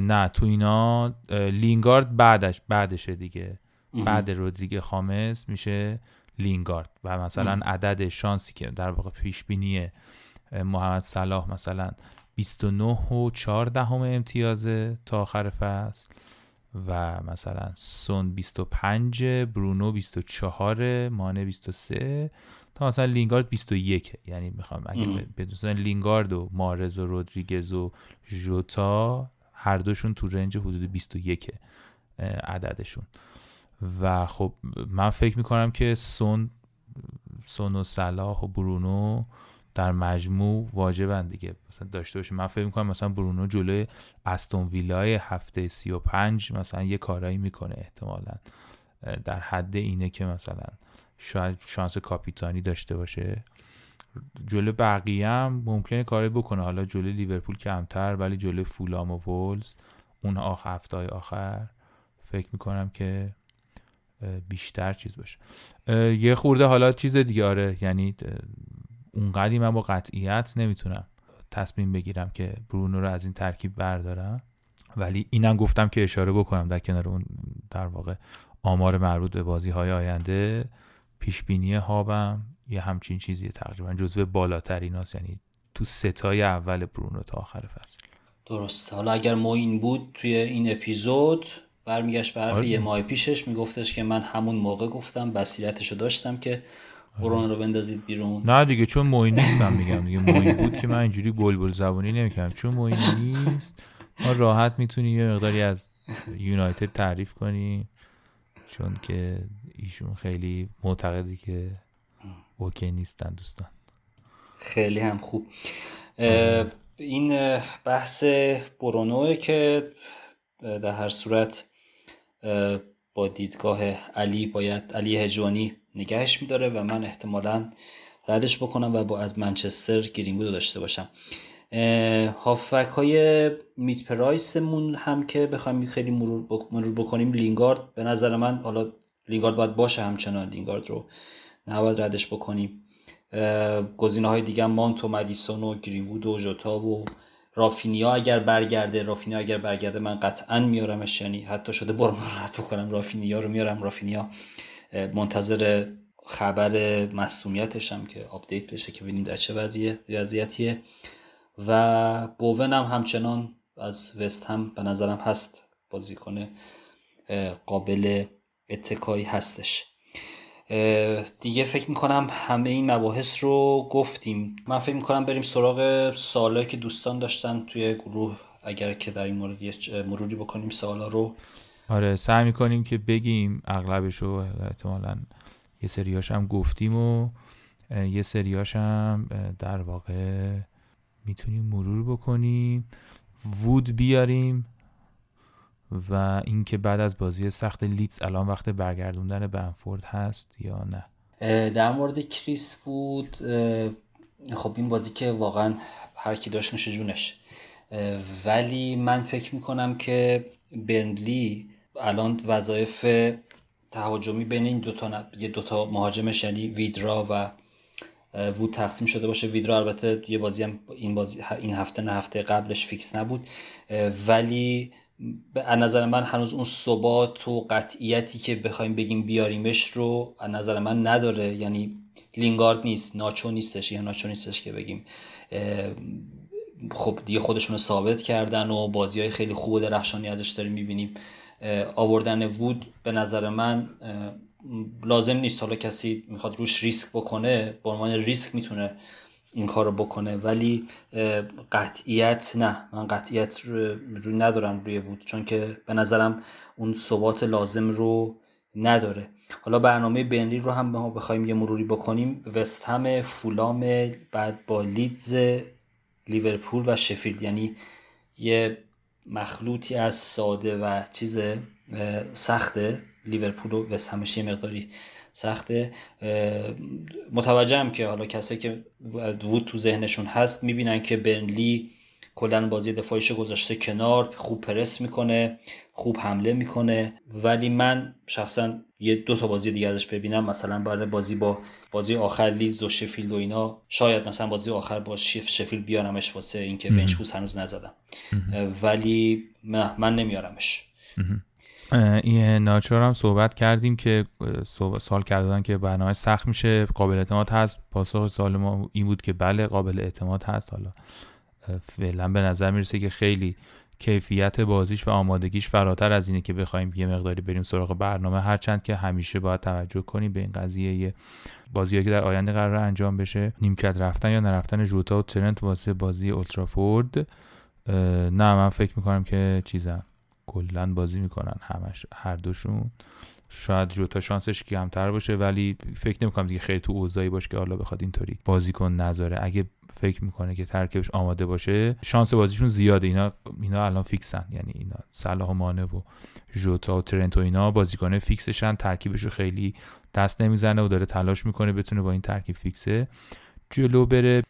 نه تو اینا لینگارد بعدش بعدشه دیگه. بعد رودریگ خامس میشه لینگارد و مثلا عدد شانسی که در واقع پیش بینی محمد صلاح مثلا 29 و 4 دهم امتیازه تا آخر فصل. و مثلا سون 25 برونو 24 مانه 23 تا مثلا لینگارد 21 یعنی می‌خوام اگه بدونن لینگارد و مارز و رودریگز و ژوتا هر دوشون تو رنج حدود 21 عددشون. و خب من فکر می‌کنم که سون سون و صلاح و برونو در مجموع واجبن دیگه. مثلا داشته باشه من فکر می‌کنم مثلا برونو جلوی استون ویلای هفته 35 مثلا یه کارایی می‌کنه احتمالا. در حد اینه که مثلا شاید شانس کاپیتانی داشته باشه. جلو بقیه هم ممکنه کاری بکنه. حالا جلو لیورپول کمتر ولی جلو فولام و وولز اون آخ هفته آخر فکر می‌کنم که بیشتر چیز باشه. یه خورده حالا چیز دیگه آره. یعنی اونقدی من با قطعیت نمی‌تونم تصمیم بگیرم که برونو رو از این ترکیب بردارم. ولی اینم گفتم که اشاره بکنم در کنار اون در واقع آمار مربوط به بازی های آینده پیش بینی هابم یه همچین چیزیه تقریبا جزو بالاترین هست یعنی تو ستای اول برونو تا آخر فصل. درسته. حالا اگر ما این بود توی این اپیزود برمیگشت به حرف آره. یه ماه پیشش میگفتش که من همون موقع گفتم بصیرتشو داشتم که برون رو بندازید بیرون. نه دیگه چون موی نیستم میگم دیگه. موی بود که من اینجوری بلبل زبونی نمی‌کنم چون موی نیست ما راحت می‌تونیم یه مقداری از یونایتد تعریف کنیم چون که ایشون خیلی معتقدی که اوکی نیستن دوستان. خیلی هم خوب. این بحث برونوه که در هر صورت با دیدگاه علی باید علی هجوانی نگهش میداره و من احتمالا ردش بکنم و با از منچستر گرینگود داشته باشم. هافک های میت پرایسمون هم که بخوایم خیلی مرور, بکنیم لینگارد. به نظر من حالا لینگارد باید باشه همچنان لینگارد رو نباید ردش بکنیم. گزینه های دیگه مانت و مدیسون و گرینوود و جوتا و رافینیا اگر برگرده رافینیا اگر برگرده من قطعا میارمش یعنی حتی شده برو رد کنم رافینیا رو میارم رافینیا. منتظر خبر مصدومیتش هم که update بشه که ببینیم در چه وضعیتیه. و بوون هم همچنان از وست هم به نظرم هست بازیکن قابل اتکایی هستش. دیگه فکر می‌کنم همه این مباحث رو گفتیم. من فکر می‌کنم بریم سراغ سوالایی که دوستان داشتن توی گروه. اگر که در این مورد مروری بکنیم سوالا رو آره سعی می‌کنیم که بگیم اغلبش رو احتمالا یه سریاش هم گفتیم و یه سریاش هم در واقع می‌تونیم مرور بکنیم وود بیاریم و اینکه بعد از بازی سخت لیتز الان وقت برگردوندن بنفورد هست یا نه. در مورد کریس وود خب این بازی که واقعا هر کی داشت میشه جونش. ولی من فکر می‌کنم که برنلی الان وظایف تهاجمی بین این دوتا یه دوتا مهاجمش یعنی ویدرا و وود تقسیم شده باشه. ویدرا البته یه بازی هم این, بازی این هفته نه هفته قبلش فیکس نبود. ولی به نظر من هنوز اون ثبات و قطعیتی که بخوایم بگیم بیاریمش رو از نظر من نداره. یعنی لینگارد نیست ناچو نیستش. یا ناچو نیستش که بگیم. خب دیگه خودشون رو ثابت کردن و بازی های خیلی خوب و درخشانی ازش داریم می‌بینیم. آوردن وود به نظر من لازم نیست حالا کسی می‌خواد روش ریسک بکنه به عنوان ریسک می‌تونه این کار رو بکنه ولی قطعیت نه. من قطعیت رو, ندارم روی وود چون که به نظرم اون ثبات لازم رو نداره. حالا برنامه بنلی رو هم ما بخوایم یه مروری بکنیم. وست هم فولام بعد با لیدز لیورپول و شفیلد. یعنی یه مخلوطی از ساده و چیز سخته. لیورپول و وست یه مقداری سخته. متوجهم که حالا کسایی که وود تو ذهنشون هست می‌بینن که برنلی کلا بازی دفاعیش گذاشته کنار خوب پرس می‌کنه خوب حمله می‌کنه. ولی من شخصا یه دو تا بازی دیگه ازش ببینم مثلا برای بازی با بازی آخر لیز و شفیلد و اینا شاید مثلا بازی آخر با شف شفیلد بیارمش واسه اینکه بنچ بوس هنوز نزدم. ولی من, من نمیارمش. این ناچار هم صحبت کردیم که سال کردن که برنامه سخت میشه قابل اعتماد هست. پاسخ سال ما این بود که بله قابل اعتماد هست حالا. فعلا به نظر می‌رسه که خیلی کیفیت بازیش و آمادگیش فراتر از اینه که بخوایم یه مقداری بریم سراغ برنامه. هرچند که همیشه باید توجه کنیم به این قضیه یه بازی که در آینده قرار انجام بشه. نیمکت رفتن یا نرفتن جوتا و ترنت واسه بازی اولترافورد نه من فکر می‌کنم که چیزم کلا بازی می‌کنن همش هر دوشون. شاید جوتا شانسش کمتر باشه ولی فکر نمی‌کنم دیگه خیلی تو اوضاعی باشه که حالا بخواد اینطوری بازیکن نذاره. اگه فکر می‌کنه که ترکیبش آماده باشه شانس بازیشون زیاده. اینا اینا الان fix ن. یعنی اینا صلاح و مانه و جوتا و ترنت و اینا بازیکن fix شن. ترکیبش رو خیلی دست نمی‌زنه و داره تلاش می‌کنه بتونه با این ترکیب fix ه. جلو بره.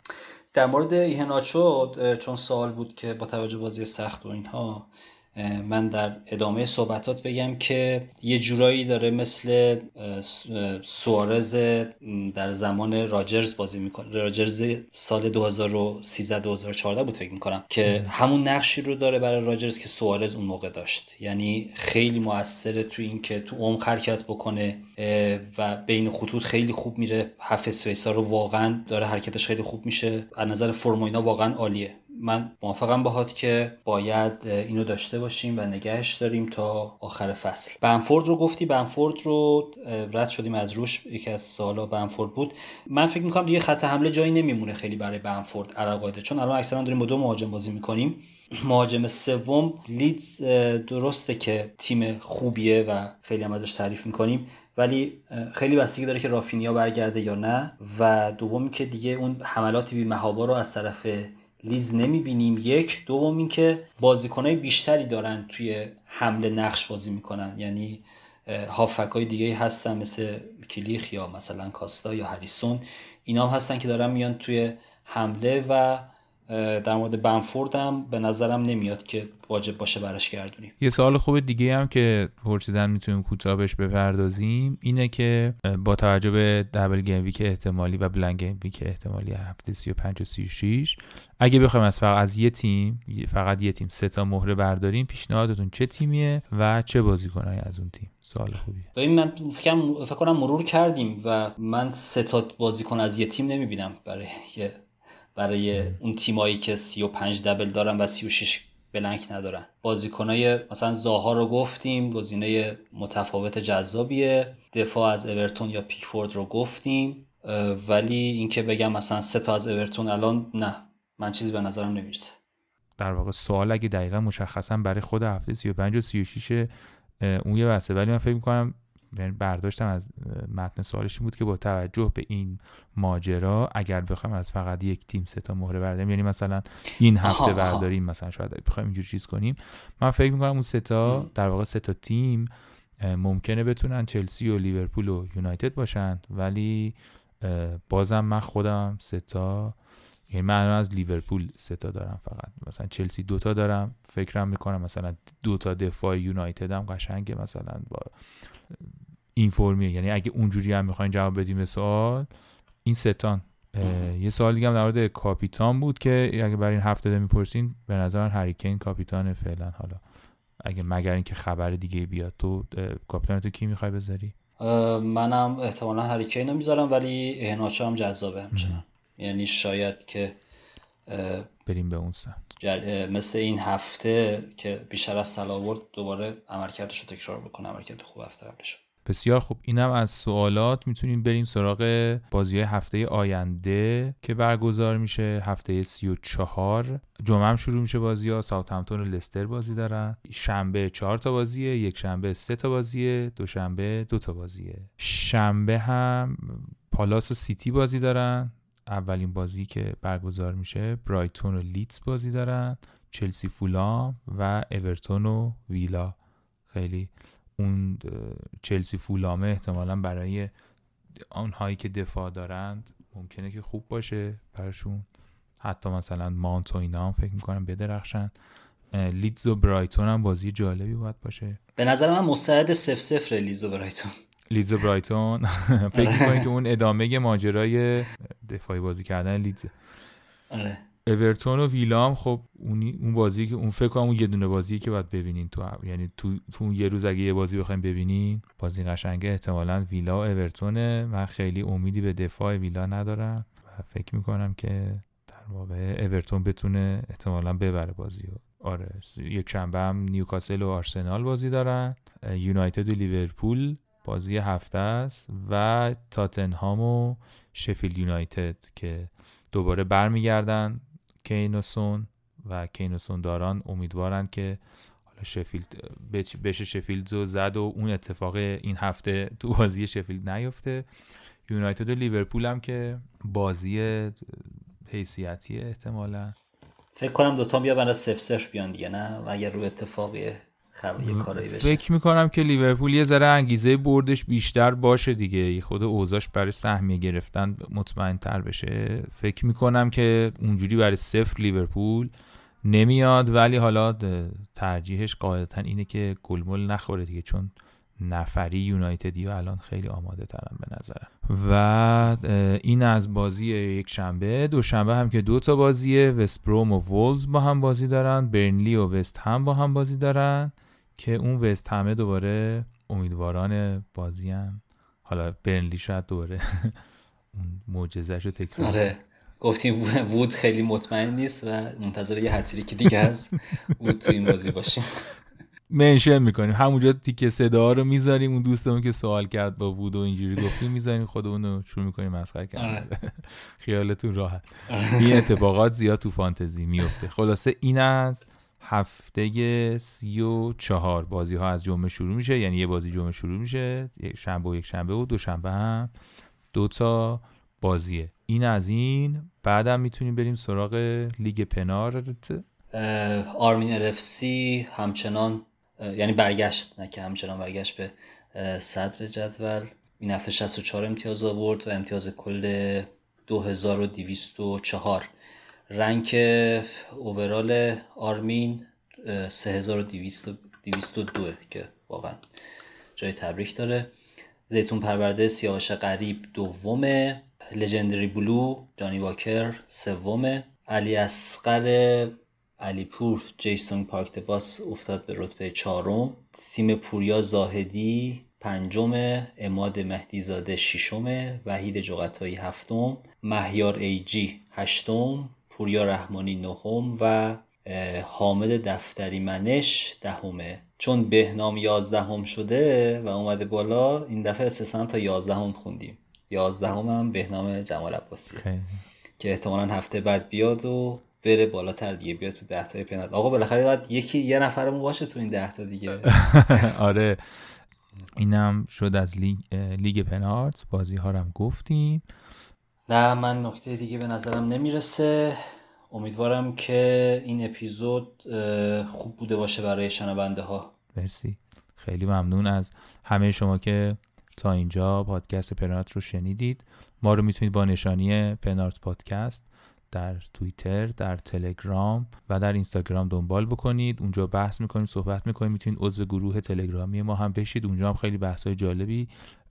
در مورد ایهناچو چون سوال بود که با توجه بازی سخت و اینها من در ادامه صحبتات بگم که یه جورایی داره مثل سوارز در زمان راجرز بازی می‌کنه. راجرز سال 2013 2014 بود فکر می‌کنم که همون نقشی رو داره برای راجرز که سوارز اون موقع داشت. یعنی خیلی موثره تو این که تو عمق حرکت بکنه و بین خطوط خیلی خوب میره. هفت اسپیسا رو واقعا داره حرکتش خیلی خوب میشه. از نظر فرم واقعا عالیه. من موافقم باهات که باید اینو داشته باشیم و نگهش داریم تا آخر فصل. بنفورد رو گفتی بنفورد رو رد شدیم از روش. یکی از سالا بنفورد بود. من فکر می‌کنم دیگه خط حمله جایی نمیمونه خیلی برای بنفورد علاقه چون الان اکثرا داریم با دو مهاجم بازی می‌کنیم. مهاجم سوم لیدز درسته که تیم خوبیه و خیلی هم ازش تعریف می‌کنیم ولی خیلی بستگی داره که رافینیا برگرده یا نه. و دومی که دیگه اون حملاتی بی رو از طرف لیز نمی‌بینیم. یک. دوم اینکه بازیکنهای بیشتری دارن توی حمله نقش بازی می‌کنن. یعنی هافک های دیگه هستن مثل کلیخ یا مثلا کاستا یا هریسون. اینا هستن که دارن میان توی حمله و در مورد بنفورد هم به نظرم نمیاد که واجب باشه براش گردونیم. یه سوال خوب دیگه هم که پرسیدن می‌تونیم کوتاه بهش بپردازیم اینه که با توجه به دبل گیم ویک احتمالی و بلنگ گیم ویک احتمالی هفته 35 و 36 اگه بخوایم از فقط از یه تیم فقط یه تیم سه تا مهره برداریم پیشنهادتون چه تیمیه و چه بازیکنایی از اون تیم؟ سوال خوبیه. ببین من فکر, فکر کنم مرور کردیم و من سه تا بازیکن از یه تیم نمی‌بینم برای یه برای اون تیمایی که 35 دبل دارن و 36 بلنک ندارن. بازیکنای مثلا زاها رو گفتیم گزینه متفاوت جذابیه. دفاع از اورتون یا پیکفورد رو گفتیم. ولی اینکه بگم مثلا سه تا از اورتون الان نه من چیزی به نظرم نمی‌رسه. در واقع سوال اگه دقیقا مشخصا برای خود هفته 35 و 36 اون یه بحثه. ولی من فکر می‌کنم برداشتم از متن سوالش بود که با توجه به این ماجرا اگر بخوایم از فقط یک تیم سه تا مهره برداریم یعنی مثلا این هفته برداریم مثلا شاید بخوایم اینجور چیز کنیم من فکر می‌کنم اون سه تا در واقع سه تا تیم ممکنه بتونن چلسی و لیورپول و یونایتد باشن ولی بازم من خودم سه تا یعنی من از لیورپول سه تا دارم فقط. مثلا چلسی دوتا دارم فکرم می‌کنم مثلا دوتا دفاع یونایتد هم قشنگه مثلا با این فرمیه. یعنی اگه اونجوری هم می‌خواین جواب بدیم به سوال این ستان. یه سوال دیگه هم در مورد کاپیتان بود که اگه برای این هفته می‌پرسین به نظر هریکین کاپیتان فعلا. حالا اگه مگر اینکه خبر دیگه بیاد تو کاپیتان تو کی می‌خوای بذاری؟ منم احتمالا هریکین رو می‌ذارم ولی اهناچه هم جذابه همچنان. یعنی شاید که بریم به اون سمت. مثل این هفته که بیشتر از سال دوباره عملکردش رو تکرار بکنه عملکرد خوب هفته قبلش بسیار خوب. اینم از سوالات می‌تونیم بریم سراغ بازی هفته آینده که برگزار میشه. هفته سی و چهار. جمعه هم شروع میشه بازی ها ساوثهمپتون و لستر بازی دارن. شنبه چهار تا بازیه. یک شنبه سه تا بازیه. دوشنبه دو تا بازیه. شنبه هم پالاس و سیتی بازی دارن. اولین بازی که برگزار میشه. برایتون و لیتز بازی دارن. چلسی فولام و اورتون و ویلا. خیلی اون چلسی فولامه احتمالا برای آنهایی که دفاع دارند ممکنه که خوب باشه براشون. حتی مثلا مانت و اینا هم فکر می‌کنم بدرخشن. لیدز و برایتون هم بازی جالبی باید باشه. به نظر من مستعد سف سفر لیدز و برایتون. لیدز و برایتون؟ فکر می‌کنم. که اون ادامه ماجرای دفاعی بازی کردن لیدز. آره. اورتون و ویلام خب اون اون بازی که اون فکر کنم اون یه دونه بازی که باید ببینین تو یعنی تو تو اون یه روز اگه یه بازی بخوایم ببینین بازی قشنگه. احتمالا ویلا و اورتونه. من خیلی امیدی به دفاع ویلا ندارم و فکر می‌کنم که در واقع اورتون بتونه احتمالا ببره بازی آره یک شنبه هم نیوکاسل و آرسنال بازی دارن. یونایتد و لیورپول بازی هفته است و تاتنهام و شفیلد یونایتد که دوباره برمیگردن. کینوسون و کینوسون داران امیدوارن که حالا شفیلد بشه شفیلد رو زد و اون اتفاق این هفته تو بازی شفیلد نیفته. یونایتد و لیورپول هم که بازی حیثیتی احتمالا. فکر کنم دوتا بیا برای سف سف بیان دیگه نه؟ و اگر رو اتفاقیه. فکر می‌کنم که لیورپول یه ذره انگیزه بردش بیشتر باشه دیگه. خود اوزاش برای سهمیه گرفتن مطمئن تر بشه. فکر می‌کنم که اونجوری برای صفر لیورپول نمیاد ولی حالا ترجیحش قاعدتا اینه که گلمول نخوره دیگه چون نفری یونایتدی و الان خیلی آماده ترم به نظرم. و این از بازی یک شنبه. دوشنبه هم که دو تا بازیه. وستبروم و وولز با هم بازی دارن. برنلی و وست هم با هم بازی دارن. که اون وست همه دوباره امیدواران بازی هم. حالا برنلی شاید دوباره اون معجزش رو تکرار آره. گفتیم وود خیلی مطمئن نیست و منتظر یه هتریکی دیگه هست وود تو این بازی باشیم. منشن می‌کنیم. همونجا تیکه صدا رو می‌ذاریم. اون دوستمون که سوال کرد با وود و اینجوری گفتیم می‌ذاریم خودمون رو شروع می‌کنیم مسخره کردن. آره. خیالتون راحت. آره. این اتفاقات زیاد تو فانتزی میفته خلاصه این از. هفته سی و چهار. بازی ها از جمعه شروع میشه یعنی یه بازی جمعه شروع میشه یک شنبه و یک شنبه و دوشنبه هم. دو تا بازیه. این از این. بعدم می‌تونیم بریم سراغ لیگ پنارت آرمین ارفسی همچنان یعنی برگشت نه که همچنان برگشت به صدر جدول. این هفته 64 امتیاز آورد و امتیاز کل 2204 رنک اوورال آرمین 3202 که واقعا جای تبریک داره. زیتون پرورده سیاوش غریب دومه. لژندری بلو جانی واکر سومه. علی اسقر علیپور جیسون پارک باس افتاد به رتبه چهارم. سیم پوریا زاهدی پنجم اماد مهدیزاده ششم وحید جغتایی هفتم. مهیار ایجی هشتم. پوریا رحمانی نهم و حامد دفتری منش دهمه. چون بهنام یازدهم شده و اومده بالا این دفعه اساسا تا یازدهم خوندیم. یازدهم هم بهنام جمال عباسیه که احتمالا هفته بعد بیاد و بره بالاتر دیگه بیاد تو ده تای پنالت آقا بالاخره باید یکی یه نفرمون باشه تو این ده تا دیگه. آره. اینم شد از لیگ, لیگ پنارت. بازی ها هم گفتیم. نه من نکته دیگه به نظرم نمی‌رسه. امیدوارم که این اپیزود خوب بوده باشه برای شنونده ها مرسی. خیلی ممنون از همه شما که تا اینجا پادکست پنارت رو شنیدید. ما رو می‌تونید با نشانی پنارت پادکست در توییتر در تلگرام و در اینستاگرام دنبال بکنید. اونجا بحث می‌کنیم صحبت می‌کنیم. می‌تونید عضو گروه تلگرامی ما هم بشید. اونجا هم خیلی بحث های جالبی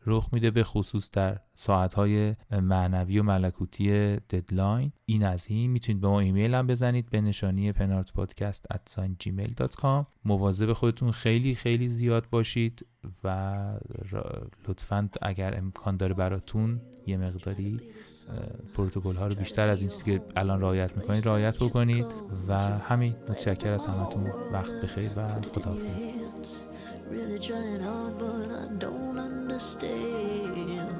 رخ میده به خصوص در ساعتهای معنوی و ملکوتی deadline. این از این. می‌تونید به ما ایمیل هم بزنید به نشانی پنارت پادکست gmail.com مواظب خودتون خیلی خیلی زیاد باشید و لطفا اگر امکان داره براتون یه مقداری پروتکل ها رو بیشتر از این چیزی که الان رعایت می‌کنید رعایت بکنید. و همین متشکر از همتون. وقت بخیر و خداحافظ. really trying hard, but I don't understand.